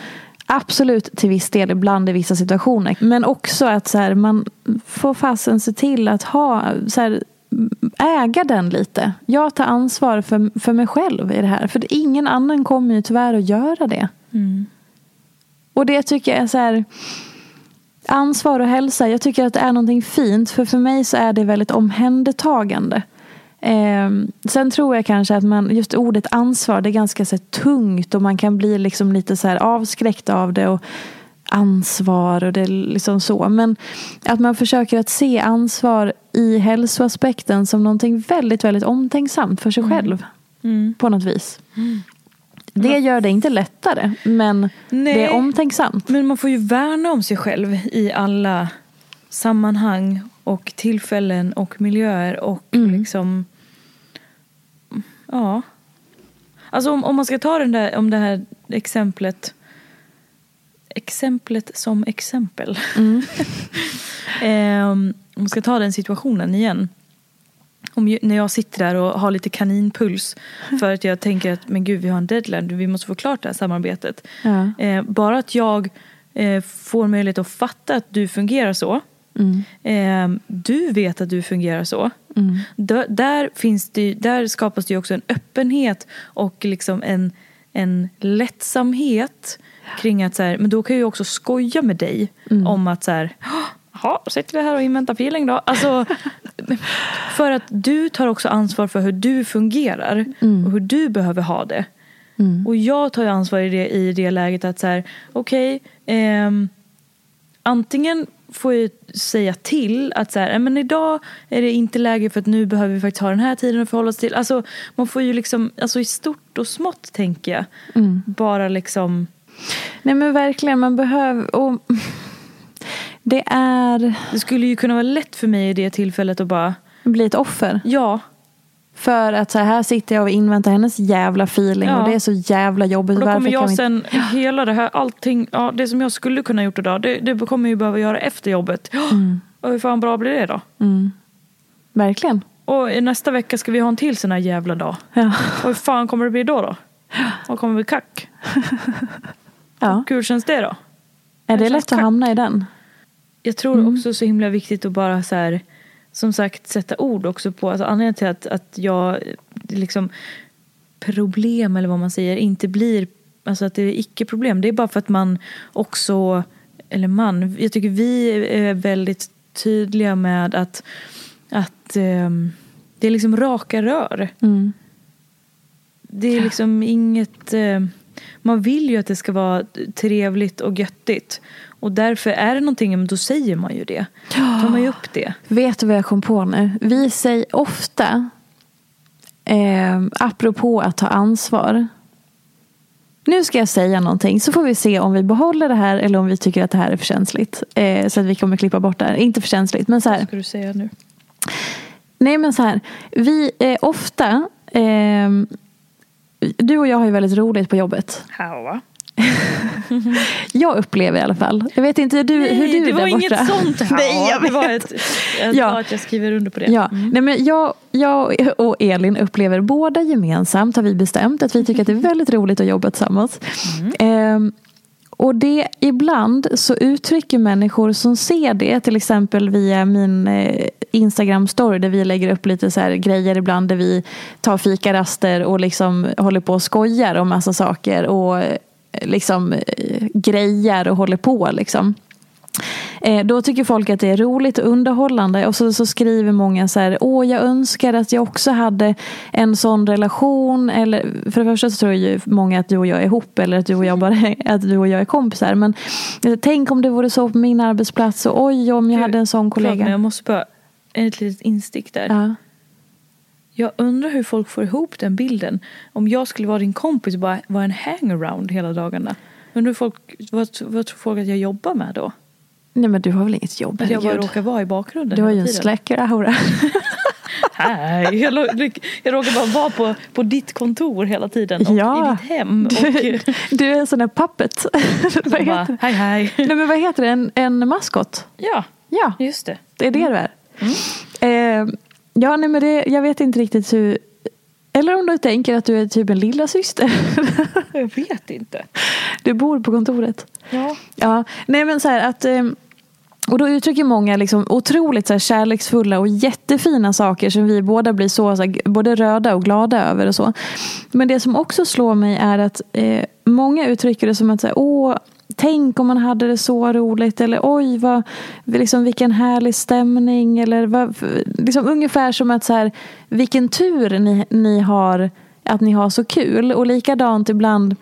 Absolut till viss del ibland i vissa situationer. Men också att så här, man får fasen se till att ha, så här, äga den lite. Jag tar ansvar för, för mig själv i det här. För ingen annan kommer ju tyvärr att göra det. Mm. Och det tycker jag är så här ansvar och hälsa. Jag tycker att det är någonting fint. För för mig så är det väldigt omhändertagande. Eh, sen tror jag kanske att man, just ordet ansvar, det är ganska så här, tungt och man kan bli liksom lite så här avskräckt av det. Och ansvar och det liksom så. Men att man försöker att se ansvar i hälsoaspekten som någonting väldigt, väldigt omtänksamt för sig Mm. själv. Mm. På något vis. Det gör det inte lättare, men Nej. det är omtänksamt. Men man får ju värna om sig själv i alla sammanhang och tillfällen och miljöer och Mm. liksom ja. Alltså om, om man ska ta den där, om det här exemplet exemplet som exempel. Mm. <laughs> Ehm, om man ska ta den situationen igen. Om, när jag sitter där och har lite kaninpuls <laughs> för att jag tänker att men gud vi har en deadline, vi måste få klart det här samarbetet. Ja. Eh, bara att jag eh, får möjlighet att fatta att du fungerar så. Mm. Eh, du vet att du fungerar så. Mm. Där, där, finns det, där skapas det också en öppenhet och liksom en, en lättsamhet kring att så här, men då kan jag också skoja med dig Mm. om att så här, då sitter vi här och inväntar feeling då. Alltså, <laughs> för att du tar också ansvar för hur du fungerar Mm. och hur du behöver ha det. Mm. Och jag tar ju ansvar i det, i det läget att så här, okej, ehm, antingen får jag säga till att så här, "Nej, men idag är det inte läge för att nu behöver vi faktiskt ha den här tiden att förhålla oss till. Alltså man får ju liksom, alltså i stort och smått tänker jag. Mm. Bara liksom, Nej men verkligen, man behöver... Och det är... det skulle ju kunna vara lätt för mig i det tillfället att bara, Bli ett offer. ja, För att så här, sitter jag och inväntar hennes jävla feeling Ja. och det är så jävla jobbigt. och då kommer jag vi inte- sen, hela det här, allting, ja, det som jag skulle kunna gjort idag, det, det kommer jag ju behöva göra efter jobbet. Och hur fan bra blir det då? Mm. Verkligen. Och nästa vecka ska vi ha en till sån här jävla dag. Ja. Och hur fan kommer det bli då då? Vad kommer bli kack? <laughs> ja. Hur känns det då? Är det känns lätt att hamna i den? Jag tror också så himla viktigt att bara så här, som sagt sätta ord också på, alltså anledningen till att, att jag liksom problem eller vad man säger inte blir, alltså att det är icke-problem. Det är bara för att man också, eller man, jag tycker vi är väldigt tydliga med att, att ehm, det är liksom raka rör. Mm. Det är liksom inget... Eh, man vill ju att det ska vara trevligt och göttigt. Och därför är det någonting, då säger man ju det. Då tar man ju upp det. Vet du vad jag kom på nu? Vi säger ofta, eh, apropå att ta ansvar. Nu ska jag säga någonting så får vi se om vi behåller det här eller om vi tycker att det här är för känsligt. Eh, så att vi kommer klippa bort det här. Inte för känsligt men så här. Vad ska du säga nu? Nej men så här. Vi är ofta, ehm, du och jag har ju väldigt roligt på jobbet. Hallå? <laughs> Jag upplever i alla fall. Jag vet inte hur du, hur du det är var där inget borta. sånt. <laughs> Nej, jag det var vet. ett, jag, Ja. att jag skriver under på det. Ja, Mm. nej men jag, jag och Elin upplever båda gemensamt har vi bestämt att vi tycker att det är väldigt roligt att jobba tillsammans. Ehm, och det ibland så uttrycker människor som ser det, till exempel via min eh, Instagram story där vi lägger upp lite så här grejer ibland där vi tar fikaraster och liksom håller på och skojar om massa saker och liksom, eh, grejer och håller på. Liksom. Eh, då tycker folk att det är roligt och underhållande och så, så skriver många så här, åh jag önskar att jag också hade en sån relation. Eller, för det första så tror ju många att du och jag är ihop eller att du och jag, bara, <laughs> att du och jag är kompisar. Men eh, tänk om det vore så på min arbetsplats och oj om jag hade en sån kollega. Men jag måste bara, ett litet instick där. Ja. Jag undrar hur folk får ihop den bilden. Om jag skulle vara din kompis och bara vara en hangaround hela dagarna. Undrar hur folk, vad, vad tror folk att jag jobbar med då? Nej men du har väl inget jobb? Att jag bara råkar vara i bakgrunden Du har ju en släcker-aura. <laughs> Nej, jag, jag råkar bara vara på, på ditt kontor hela tiden och Ja. i ditt hem. Och, Du, du är en sån där puppet. <laughs> vad, bara, heter, hej hej. nej, men vad heter det? En, en maskot? Ja, Ja, just det. det är det du är. Eh, ja, nej, men det, jag vet inte riktigt hur... Eller om du tänker att du är typ en lilla syster. <laughs> Jag vet inte. Du bor på kontoret. Ja. Ja, nej men så här att... eh, Och då uttrycker många liksom otroligt så här kärleksfulla och jättefina saker som vi båda blir så, så här, både röda och glada över. och så. Men det som också slår mig är att eh, många uttrycker det som att så här, åh, tänk om man hade det så roligt eller oj, vad, liksom, vilken härlig stämning. Eller vad, liksom, ungefär som att så här, vilken tur ni, ni har att ni har så kul. Och likadant ibland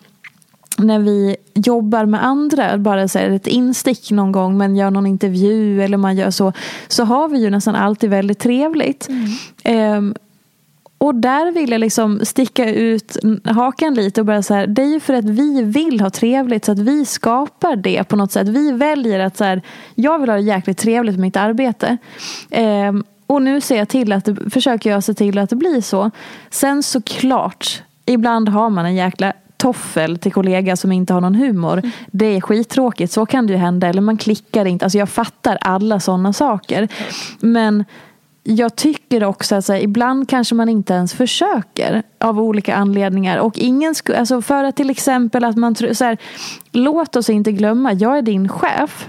när vi jobbar med andra, bara så här ett instick någon gång, men gör någon intervju eller man gör så, så har vi ju nästan alltid väldigt trevligt. Ehm, och där vill jag liksom sticka ut hakan lite och bara så här, det är ju för att vi vill ha trevligt så att vi skapar det på något sätt. Vi väljer att så här, jag vill ha det jäkligt trevligt med mitt arbete. Ehm, och nu ser jag till att det, försöker jag se till att det blir så. Sen såklart, ibland har man en jäkla toffel till kollega som inte har någon humor. Det är skittråkigt, så kan det ju hända. Eller man klickar inte. Alltså jag fattar alla sådana saker. Men jag tycker också att så här, ibland kanske man inte ens försöker av olika anledningar. Och ingen sku, alltså för att till exempel att man tror så här, låt oss inte glömma, jag är din chef.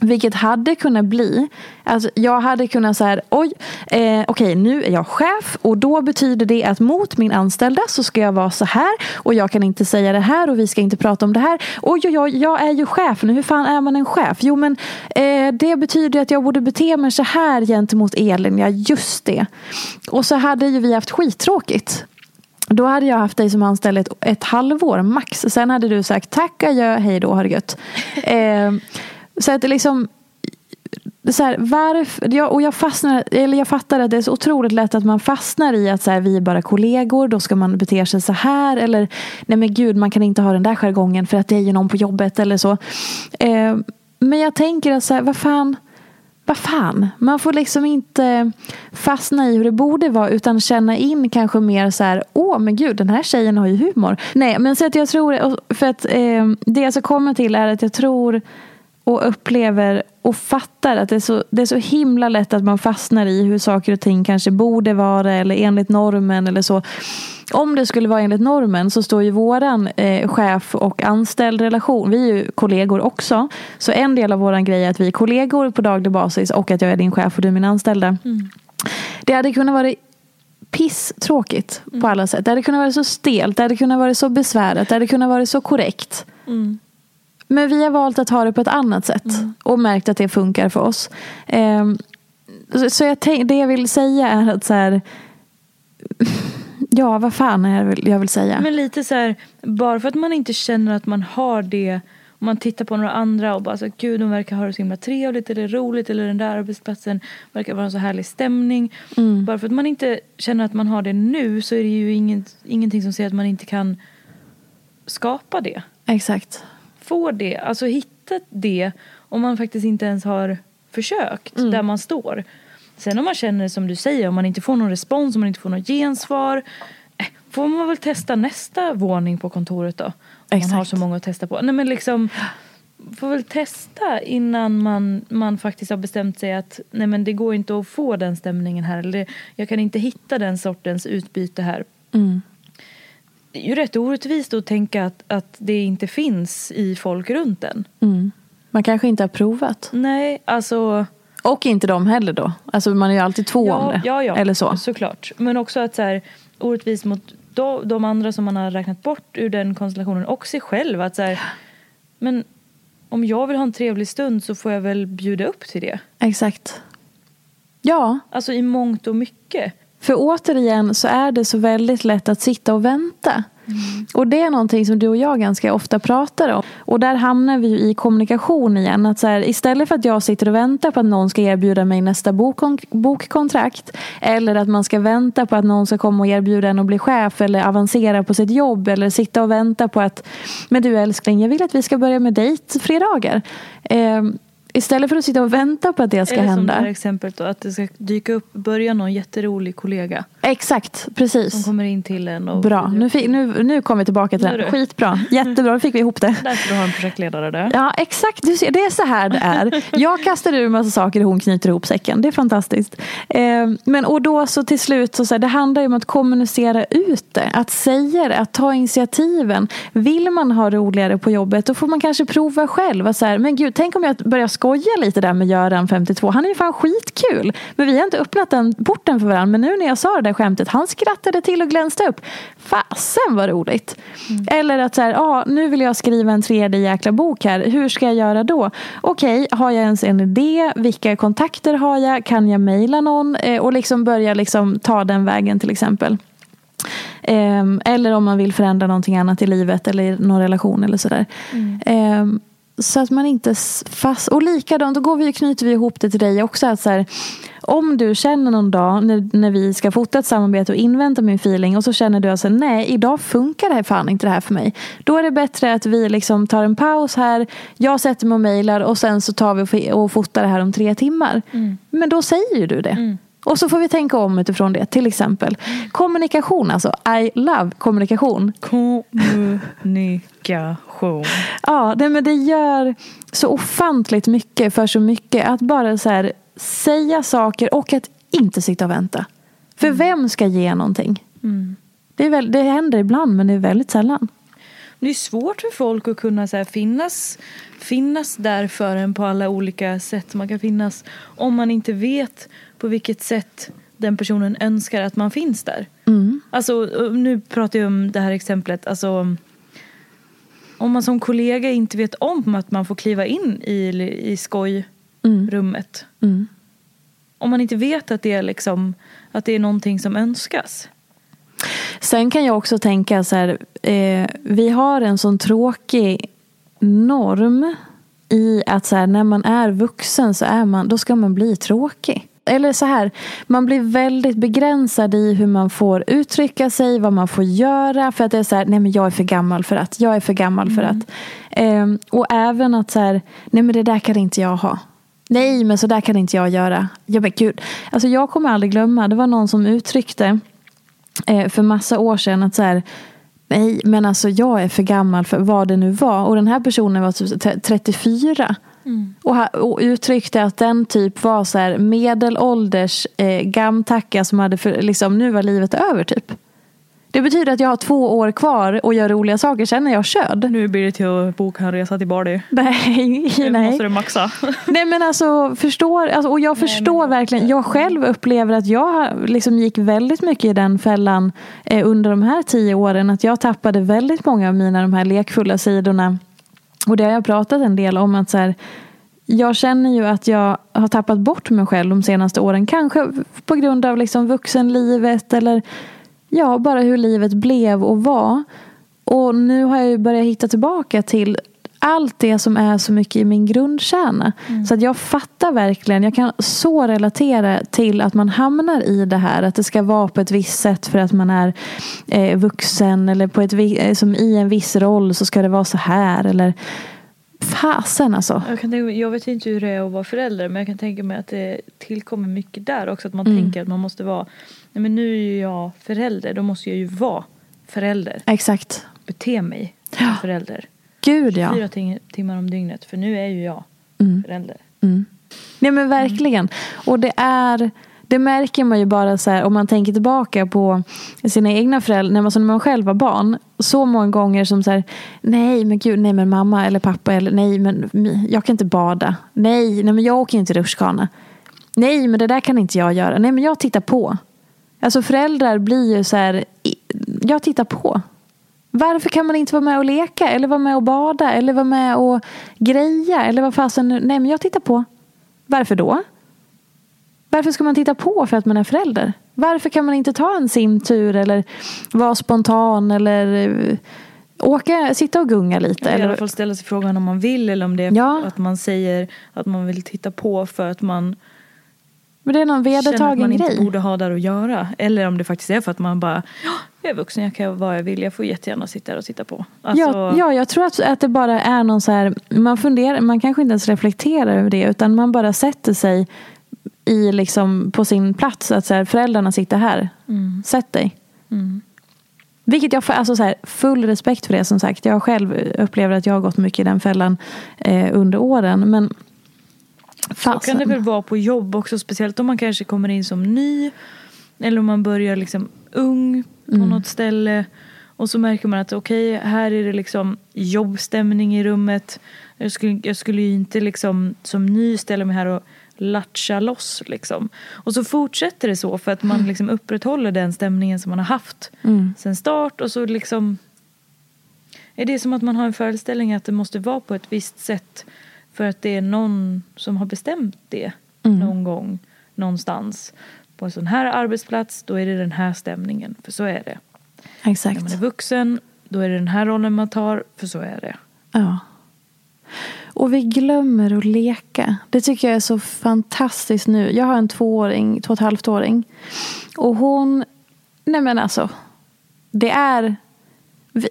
Vilket hade kunnat bli, alltså jag hade kunnat säga oj, eh, okej nu är jag chef och då betyder det att mot min anställda så ska jag vara så här och jag kan inte säga det här och vi ska inte prata om det här. Oj, oj, oj, jag är ju chef nu, hur fan är man en chef? Jo men eh, det betyder att jag borde bete mig så här gentemot Elin, ja just det. Och så hade ju vi haft skittråkigt. Då hade jag haft dig som anställd ett, ett halvår max. Sen hade du sagt tack, adjö, hej då, ha det gött. <laughs> Eh, så att det liksom så här, varför, jag, och jag, fastnar, eller jag fattar att det är så otroligt lätt att man fastnar i att så här, vi är bara kollegor, då ska man bete sig så här. Eller nej men gud, man kan inte ha den där jargongen för att det är ju någon på jobbet eller så. Eh, men jag tänker att så här, vad fan, vad fan, man får liksom inte fastna i hur det borde vara utan känna in kanske mer så här, åh men gud den här tjejen har ju humor. Nej men så att jag tror, för att eh, det jag ska komma till är att jag tror och upplever och fattar att det är, så, det är så himla lätt att man fastnar i hur saker och ting kanske borde vara eller enligt normen eller så. Om det skulle vara enligt normen så står ju våran eh, chef och anställd relation, vi är ju kollegor också. Så en del av våran grej är att vi är kollegor på daglig basis och att jag är din chef och du är min anställda. Det hade kunnat vara pisstråkigt på alla sätt. Det hade kunnat vara så stelt, det hade kunnat vara så besvärat, det hade kunnat vara så korrekt. Men vi har valt att ha det på ett annat sätt och märkt att det funkar för oss. Ehm, så så jag tänk, det jag vill säga är att så här, <laughs> ja, vad fan är det jag vill- jag vill säga? Men lite så här, bara för att man inte känner att man har det om man tittar på några andra och bara så gud de verkar ha det så himla trevligt eller roligt eller den där arbetsplatsen verkar vara en så härlig stämning. Bara för att man inte känner att man har det nu så är det ju inget, ingenting som säger att man inte kan skapa det. Exakt. Få det, alltså hitta det om man faktiskt inte ens har försökt där man står. Sen om man känner som du säger, om man inte får någon respons, om man inte får något gensvar eh, får man väl testa nästa våning på kontoret då. Om man har så många att testa på. Nej men liksom får väl testa innan man, man faktiskt har bestämt sig att nej men det går inte att få den stämningen här. Eller jag kan inte hitta den sortens utbyte här. Mm. Det är ju rätt orättvist att tänka att, att det inte finns i folk runt en. Mm. Man kanske inte har provat. Nej, alltså... Och inte de heller då. Alltså man är ju alltid två om det. Ja, ja, Eller så. såklart. Men också att så här, orättvist mot de, de andra som man har räknat bort ur den konstellationen och sig själv. Att så här, men om jag vill ha en trevlig stund så får jag väl bjuda upp till det. Exakt. Ja. Alltså i mångt och mycket. För återigen så är det så väldigt lätt att sitta och vänta. Och det är någonting som du och jag ganska ofta pratar om. Och där hamnar vi i kommunikation igen. Att så här, istället för att jag sitter och väntar på att någon ska erbjuda mig nästa bokkon- bokkontrakt. Eller att man ska vänta på att någon ska komma och erbjuda en att bli chef. Eller avancera på sitt jobb. Eller sitta och vänta på att Men du älskling, jag vill att vi ska börja med dejtfredagar. Eh, istället för att sitta och vänta på att det ska Eller som hända. det här exemplet då, att det ska dyka upp, börja någon jätterolig kollega. Exakt, precis. Som kommer in till en och... Bra, nu, fick, nu, nu kom vi tillbaka till Nu den. Skitbra, jättebra, då fick vi ihop det. <laughs> Därför du har en projektledare där. Ja, exakt. Du ser, det är så här det är. Jag kastar ur en massa saker och hon knyter ihop säcken. Det är fantastiskt. Eh, men och då så till slut, så, så här, det handlar ju om att kommunicera ut det. Att säga det, att ta initiativen. Vill man ha roligare på jobbet, då får man kanske prova själv. Att så här, men gud, tänk om jag börjar skoja lite där med Göran, 52. Han är ju fan skitkul. Men vi har inte öppnat den porten för varandra. Men nu när jag sa det där skämtet, han skrattade till och glänste upp. Fasen vad roligt. Eller att så här, ah, nu vill jag skriva en tredje jäkla bok här. Hur ska jag göra då? Okej, har jag ens en idé? Vilka kontakter har jag? Kan jag mejla någon? Eh, och liksom börja liksom ta den vägen till exempel. Ehm, eller om man vill förändra någonting annat i livet eller i någon relation eller sådär. Ehm, så att man inte fast... Och likadant, då går vi, knyter vi ihop det till dig också. Att så här, om du känner någon dag när, när vi ska fota ett samarbete och invänta min feeling och så känner du att så här, nej, idag funkar det här fan inte det här för mig. Då är det bättre att vi liksom tar en paus här. Jag sätter mig och mejlar och sen så tar vi och fotar det här om tre timmar. Men då säger ju du det. Och så får vi tänka om utifrån det. Till exempel kommunikation. Alltså, I love kommunikation. Kommunikation. Ja, det, men det gör så ofantligt mycket för så mycket. Att bara så här, säga saker och att inte sitta och vänta. För vem ska ge någonting? Det, är väl, det händer ibland men det är väldigt sällan. Det är svårt för folk att kunna så här, finnas, finnas där för en på alla olika sätt man kan finnas om man inte vet på vilket sätt den personen önskar att man finns där. Alltså, nu pratar jag om det här exemplet. Alltså, om man som kollega inte vet om att man får kliva in i, i skojrummet. Om man inte vet att det, är liksom, att det är någonting som önskas. Sen kan jag också tänka så här, eh, vi har en sån tråkig norm i att så här, när man är vuxen så är man, då ska man bli tråkig eller så här, man blir väldigt begränsad i hur man får uttrycka sig, vad man får göra. För att det är så här, nej men jag är för gammal för att, jag är för gammal för mm. att. Mm. Och även att så här, nej men det där kan inte jag ha. Nej men så där kan inte jag göra. Ja men gud. Alltså jag kommer aldrig glömma, det var någon som uttryckte eh, för massa år sedan att så här, nej men alltså jag är för gammal för vad det nu var. Och den här personen var typ 34. Mm. Och, och uttryckte att den typ var så här medelålders eh, gamtacka som hade för, liksom, nu var livet över typ. Det betyder att jag har två år kvar och gör roliga saker sen när jag körd. Nu blir det till att boka en resa till Bali. <laughs> Nej, nej. Nu måste du maxa. <laughs> Nej men alltså, förstår, alltså, och jag förstår nej, verkligen. Jag själv upplever att jag liksom gick väldigt mycket i den fällan eh, under de här tio åren. Att jag tappade väldigt många av mina de här lekfulla sidorna och det har jag pratat en del om. att så här, Jag känner ju att jag har tappat bort mig själv de senaste åren. Kanske på grund av liksom vuxenlivet eller ja, bara hur livet blev och var. Och nu har jag ju börjat hitta tillbaka till allt det som är så mycket i min grundkärna. Så att jag fattar verkligen, jag kan så relatera till att man hamnar i det här. Att det ska vara på ett visst sätt för att man är eh, vuxen. Eller på ett, eh, som i en viss roll så ska det vara så här. Eller fasen alltså. Jag, kan tänka, jag vet inte hur det är att vara förälder men jag kan tänka mig att det tillkommer mycket där också. Att man Mm. tänker att man måste vara, nej men nu är ju jag förälder, då måste jag ju vara förälder. Exakt. Bete mig som förälder. Gud ja. Fyra ting, timmar om dygnet för nu är ju jag förälder. Nej men verkligen. Och det är det märker man ju bara så här, om man tänker tillbaka på sina egna föräldrar, när man, så när man själv var barn. Så många gånger som så här, nej men gud, nej men mamma eller pappa eller nej men jag kan inte bada. Nej, nej men jag åker inte rutschkana. Nej men det där kan inte jag göra. Nej men jag tittar på. Alltså föräldrar blir ju så här, jag tittar på. Varför kan man inte vara med och leka eller vara med och bada eller vara med och greja eller vad fasen Nej men jag tittar på. Varför då? Varför ska man titta på för att man är förälder? Varför kan man inte ta en simtur eller vara spontan eller eh, åka, sitta och gunga lite? I alla Eller, fall ställa sig frågan om man vill eller om det är Ja. att man säger att man vill titta på för att man men det är någon känner att vedertagen man grej. inte borde ha där att göra. Eller om det faktiskt är för att man bara, "Ja, jag är vuxen, jag kan göra vad jag vill, jag får jättegärna sitta där och titta på. Alltså, Ja, ja, jag tror att, att det bara är någon så här, man funderar, man kanske inte ens reflekterar över det utan man bara sätter sig i liksom på sin plats att så här, föräldrarna sitter här. Mm. Sätt dig. Vilket jag får alltså så här, full respekt för det som sagt. Jag själv upplever att jag har gått mycket i den fällan eh, under åren. Men Så fasen. kan det väl vara på jobb också, speciellt om man kanske kommer in som ny. Eller om man börjar liksom ung på Mm. något ställe. Och så märker man att okej, här är det liksom jobbstämning i rummet. Jag skulle, jag skulle ju inte liksom som ny ställa mig här och latcha loss liksom. Och så fortsätter det så för att man liksom upprätthåller den stämningen som man har haft Mm. sen start. Och så liksom är det som att man har en föreställning att det måste vara på ett visst sätt för att det är någon som har bestämt det Mm. någon gång någonstans. På en sån här arbetsplats, då är det den här stämningen, för så är det. Exakt. När man är vuxen, då är det den här rollen man tar, för så är det. Ja. Och vi glömmer att leka. Det tycker jag är så fantastiskt nu. Jag har en tvååring, två och ett halvt åring. Och hon, nej men alltså. Det är,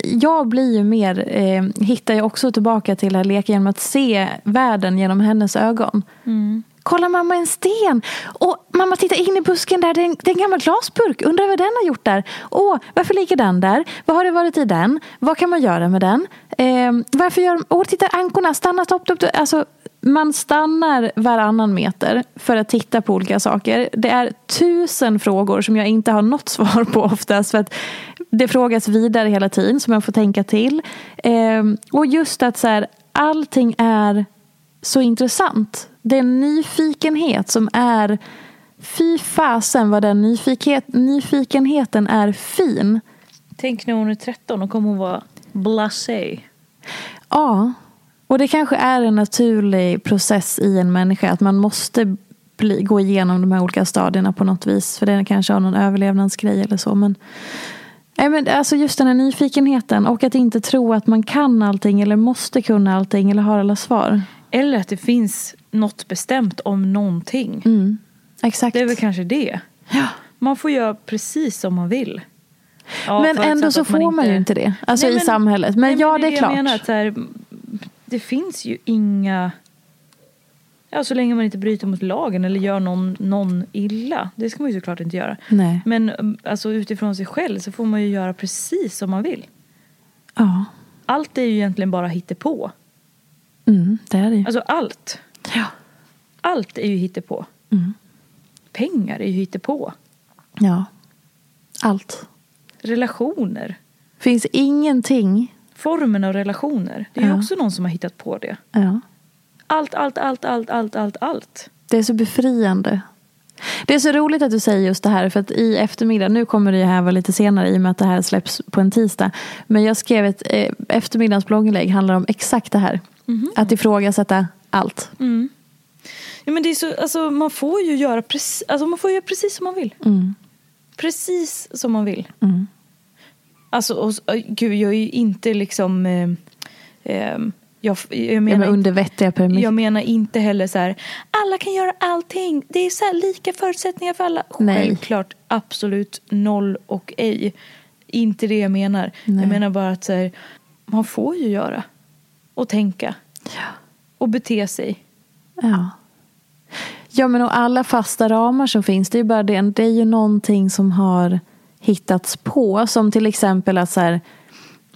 jag blir ju mer, eh, hittar jag också tillbaka till här leka genom att se världen genom hennes ögon. Kolla mamma en sten! Och mamma titta in i busken där, det är en, det är en gammal glasburk. Undrar vad den har gjort där? Åh, varför ligger den där? Vad har det varit i den? Vad kan man göra med den? Eh, varför gör Åh, titta ankorna, stanna, stopp, stopp, stopp. Alltså, man stannar varannan meter för att titta på olika saker. Det är tusen frågor som jag inte har något <laughs> svar på oftast. För att det frågas vidare hela tiden som jag får tänka till. Eh, och just att så här, allting är så intressant. Det är en nyfikenhet som är... Fy fasen vad den nyfikenhet, nyfikenheten är fin. Tänk när hon är 13 och kommer hon vara blasé. Ja, och det kanske är en naturlig process i en människa. Att man måste bli, gå igenom de här olika stadierna på något vis. För det kanske har någon överlevnadsgrej eller så. Men, nej, men alltså just den här nyfikenheten och att inte tro att man kan allting eller måste kunna allting eller har alla svar. Eller att det finns något bestämt om någonting. Mm, exakt. Det är väl kanske det. Ja. Man får göra precis som man vill. Ja, men ändå så att får man ju inte det. Alltså Nej, i samhället. Men nej, ja, det är jag klart. Menar, här, det finns ju inga... Ja, så länge man inte bryter mot lagen eller gör någon, någon illa. Det ska man ju såklart inte göra. Nej. Men um, alltså, utifrån sig själv så får man ju göra precis som man vill. Ja, Allt är ju egentligen bara hittepå. mm, det är det. Alltså allt. Ja. Allt är ju hittepå. Mm. Pengar är ju hittepå. ja. Allt. Relationer. Finns ingenting. Formen av relationer. Det är ju Ja. också någon som har hittat på det. Ja. Allt, allt, allt, allt, allt, allt, allt. Det är så befriande. Det är så roligt att du säger just det här för att i eftermiddag, nu kommer det här vara lite senare i och med att det här släpps på en tisdag. Men jag skrev ett eh, eftermiddagens blogginlägg handlar om exakt det här. Att ifrågasätta allt. Mm. Ja, men det är så, alltså, man får ju göra precis, alltså, man får göra precis som man vill. Mm. Precis som man vill. Mm. Alltså, och, och, gud, jag är ju inte liksom... Eh, eh, jag, jag, Ja, menar men under vettiga permissioner. jag menar inte heller så här, alla kan göra allting. Det är så här lika förutsättningar för alla. Nej. Självklart, absolut noll och ej. Inte det jag menar. Nej. Jag menar bara att så här, man får ju göra. Och tänka. Och bete sig. Ja. Ja men och alla fasta ramar som finns, det är ju bara det, det är ju någonting som har hittats på. Som till exempel att så här,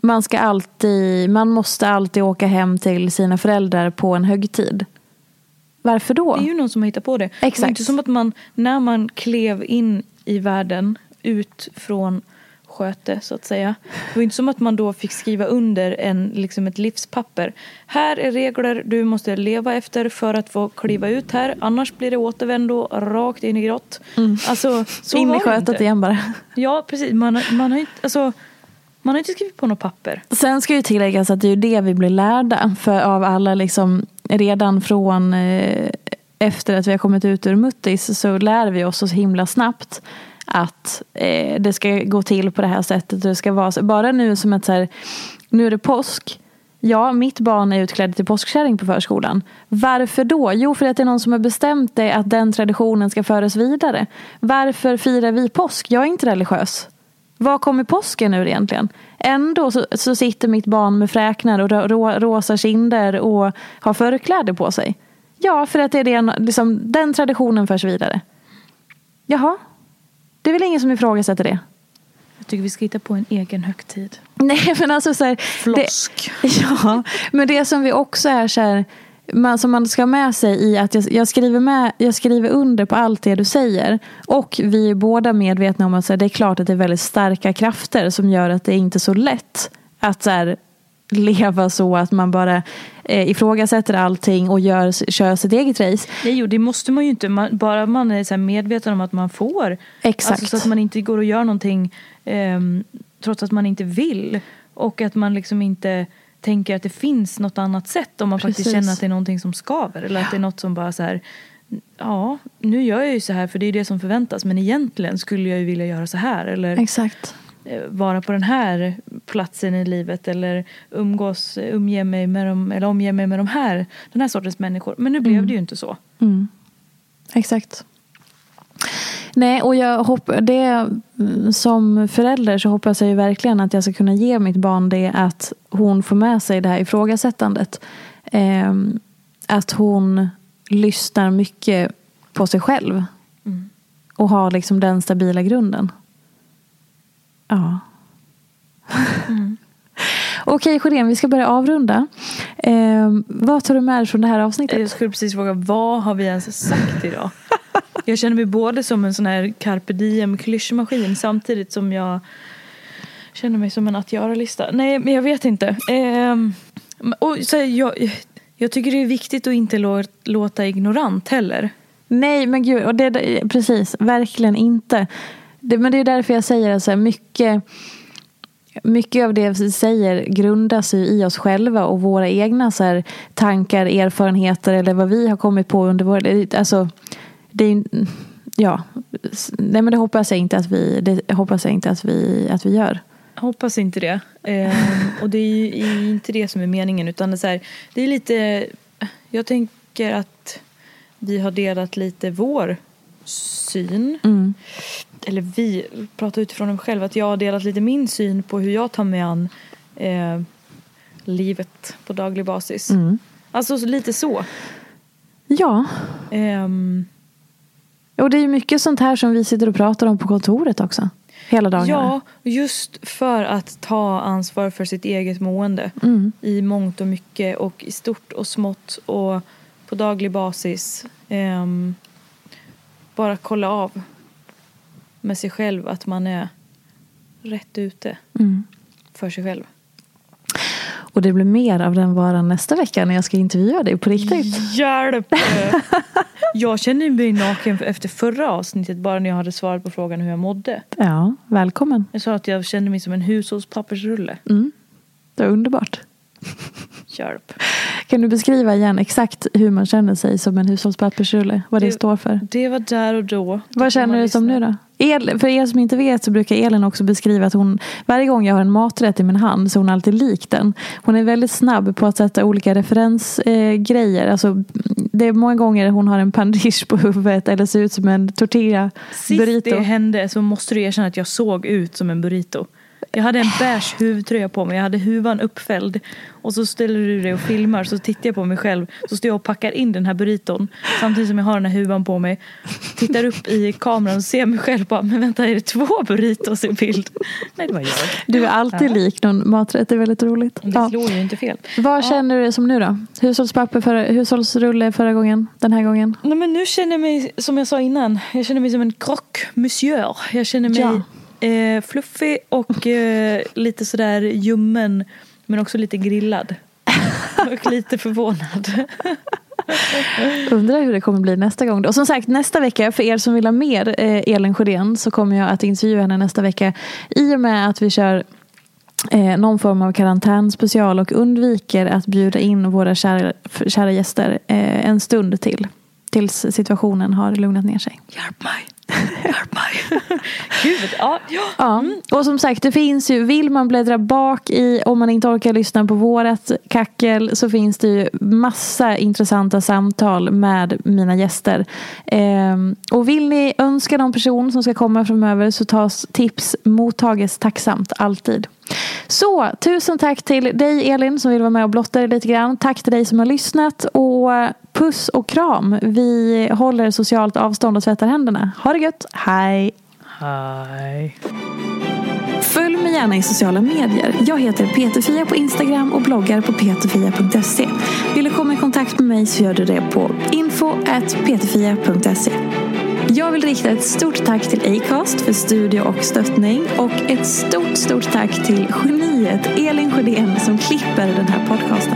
man ska alltid, man måste alltid åka hem till sina föräldrar på en högtid. Varför då? Det är ju någon som har hittat på det. Det Exakt. var inte som att man, när man klev in i världen ut från sköte så att säga. Det var inte som att man då fick skriva under en, liksom ett livspapper. Här är regler du måste leva efter för att få kliva ut här. Annars blir det återvändo rakt in i. Alltså, så Mm. In var i det skötet igen bara. Ja, precis. Man, man har inte, alltså, man har inte skrivit på något papper. Sen ska ju tilläggas att det är det vi blir lärda för av alla liksom redan från eh, efter att vi har kommit ut ur muttis så lär vi oss så himla snabbt att eh, det ska gå till på det här sättet. Det ska vara så. Bara nu som att så här, nu är det påsk. Ja, mitt barn är utklädd till påskkärring på förskolan. Varför då? Jo, för att det är någon som har bestämt det att den traditionen ska föras vidare. Varför firar vi påsk? Jag är inte religiös. Var kommer påsken ur egentligen? Ändå så, så sitter mitt barn med fräknar och ro, rosa kinder och har förkläde på sig. Ja, för att det är det, liksom, den traditionen förs vidare. Jaha, det är väl ingen som ifrågasätter det? Jag tycker vi ska hitta på en egen högtid. <laughs> Nej, men alltså så här, Flosk. Det, <laughs> ja, men det som vi också är så här, man, som man ska ha med sig i att jag, jag, skriver med, jag skriver under på allt det du säger. Och vi är båda medvetna om att så här, det är klart att det är väldigt starka krafter som gör att det är inte är så lätt att så här, leva så att man bara eh, ifrågasätter allting och gör, kör sitt eget race. Nej, och det måste man ju inte. Man, bara man är så medveten om att man får. Exakt. Alltså, så att man inte går och gör någonting eh, trots att man inte vill. Och att man liksom inte tänker att det finns något annat sätt om man Precis. faktiskt känner att det är någonting som skaver. Eller att det är något som bara så här, ja, nu gör jag ju så här för det är det som förväntas. Men egentligen skulle jag ju vilja göra så här. Eller Exakt. eh, vara på den här platsen i livet. Eller umgås, umge mig med dem, eller omge mig med de här, den här sortens människor. Men nu blev Mm. det ju inte så. Mm. Exakt. Nej, och jag hopp, det, som förälder så hoppas jag ju verkligen att jag ska kunna ge mitt barn det att hon får med sig det här ifrågasättandet. Eh, att hon lyssnar mycket på sig själv. Mm. Och har liksom den stabila grunden. Ja. Okej, Sjödén, vi ska börja avrunda. Eh, vad tar du med dig från det här avsnittet? Jag skulle precis fråga, vad har vi ens sagt idag? <laughs> Jag känner mig både som en sån här carpe diem klyschmaskin samtidigt som jag känner mig som en att göra-lista. Nej, men jag vet inte. Ehm, och så här, jag, jag tycker det är viktigt att inte lå- låta ignorant heller. Nej, men gud, och det, precis, verkligen inte. Det, men det är därför jag säger att mycket, mycket av det vi säger grundas ju i oss själva och våra egna så här, tankar, erfarenheter eller vad vi har kommit på under våra... Alltså, det är, ja, nej men det hoppas jag inte att vi, det hoppas jag inte att vi, att vi gör. Jag hoppas inte det. Ehm, och det är ju inte det som är meningen. Utan det är, så här, det är lite... Jag tänker att vi har delat lite vår syn. Mm. Eller vi, pratar utifrån mig själv. Att jag har delat lite min syn på hur jag tar mig an eh, livet på daglig basis. Mm. Alltså så lite så. Ja, Ehm, och det är ju mycket sånt här som vi sitter och pratar om på kontoret också. Hela dagarna. ja, just för att ta ansvar för sitt eget mående. Mm. i mångt och mycket och i stort och smått och på daglig basis. Ehm, bara kolla av med sig själv att man är rätt ute Mm. för sig själv. Och det blir mer av den varan nästa vecka när jag ska intervjua dig på riktigt. Hjälp! <laughs> jag känner mig naken efter förra avsnittet bara när jag hade svarat på frågan hur jag mådde. Ja, välkommen. Jag sa att jag kände mig som en hushållspappersrulle. Mm. Det var underbart. <laughs> Hjälp. Kan du beskriva igen exakt hur man känner sig som en hushållspappersrulle? Vad det, Det- står för? Det var där och då. Vad känner du som nu då? El, för er som inte vet så brukar Elin också beskriva att hon varje gång jag har en maträtt i min hand så är hon alltid lik den. Hon är väldigt snabb på att sätta olika referensgrejer. Eh, alltså, det är många gånger hon har en pandish på huvudet eller ser ut som en tortilla Sist burrito. det hände så måste du erkänna att jag såg ut som en burrito. Jag hade en beige huvudtröja på mig, jag hade huvan uppfälld. Och så ställer du dig och filmar, så tittar jag på mig själv. Så står jag och packar in den här burriton samtidigt som jag har den här huvan på mig. Tittar upp i kameran och ser mig själv bara, men vänta är det två burritos i bild? Nej det var jag. Du är alltid Ja. lik någon maträtt, det är väldigt roligt. Det Ja. slår ju inte fel. Vad känner du som nu då? Hushållspapper förra, hushållsrulle förra gången, den här gången? Nej, men nu känner jag mig, som jag sa innan, jag känner mig som en croque monsieur. Jag känner mig eh, fluffig och eh, lite sådär ljummen, men också lite grillad. <laughs> och lite förvånad. Undrar hur det kommer bli nästa gång. Och som sagt, nästa vecka, för er som vill ha mer eh, Elin Sjödén så kommer jag att intervjua henne nästa vecka. I och med att vi kör eh, någon form av karantänspecial och undviker att bjuda in våra kära, kära gäster eh, en stund till. Tills situationen har lugnat ner sig. Hjälp mig. Hjälp mig. <laughs> Gud, ja. ja. Ja, och som sagt det finns ju, vill man bläddra bak i om man inte orkar lyssna på vårat kackel så finns det ju massa intressanta samtal med mina gäster. Ehm, och vill ni önska någon person som ska komma framöver så tas tips mottages tacksamt alltid. Så tusen tack till dig Elin som vill vara med och blotta dig lite grann. Tack till dig som har lyssnat och puss och kram. Vi håller socialt avstånd och tvättar händerna. Ha det gött, hej! Hej. Följ mig gärna i sociala medier. Jag heter Peterfia på Instagram och bloggar på peterfia.se. Vill du komma i kontakt med mig så gör du det på info.peterfia.se. Jag vill rikta ett stort tack till Acast för studio och stöttning och ett stort, stort tack till geniet Elin Sjödén som klipper den här podcasten.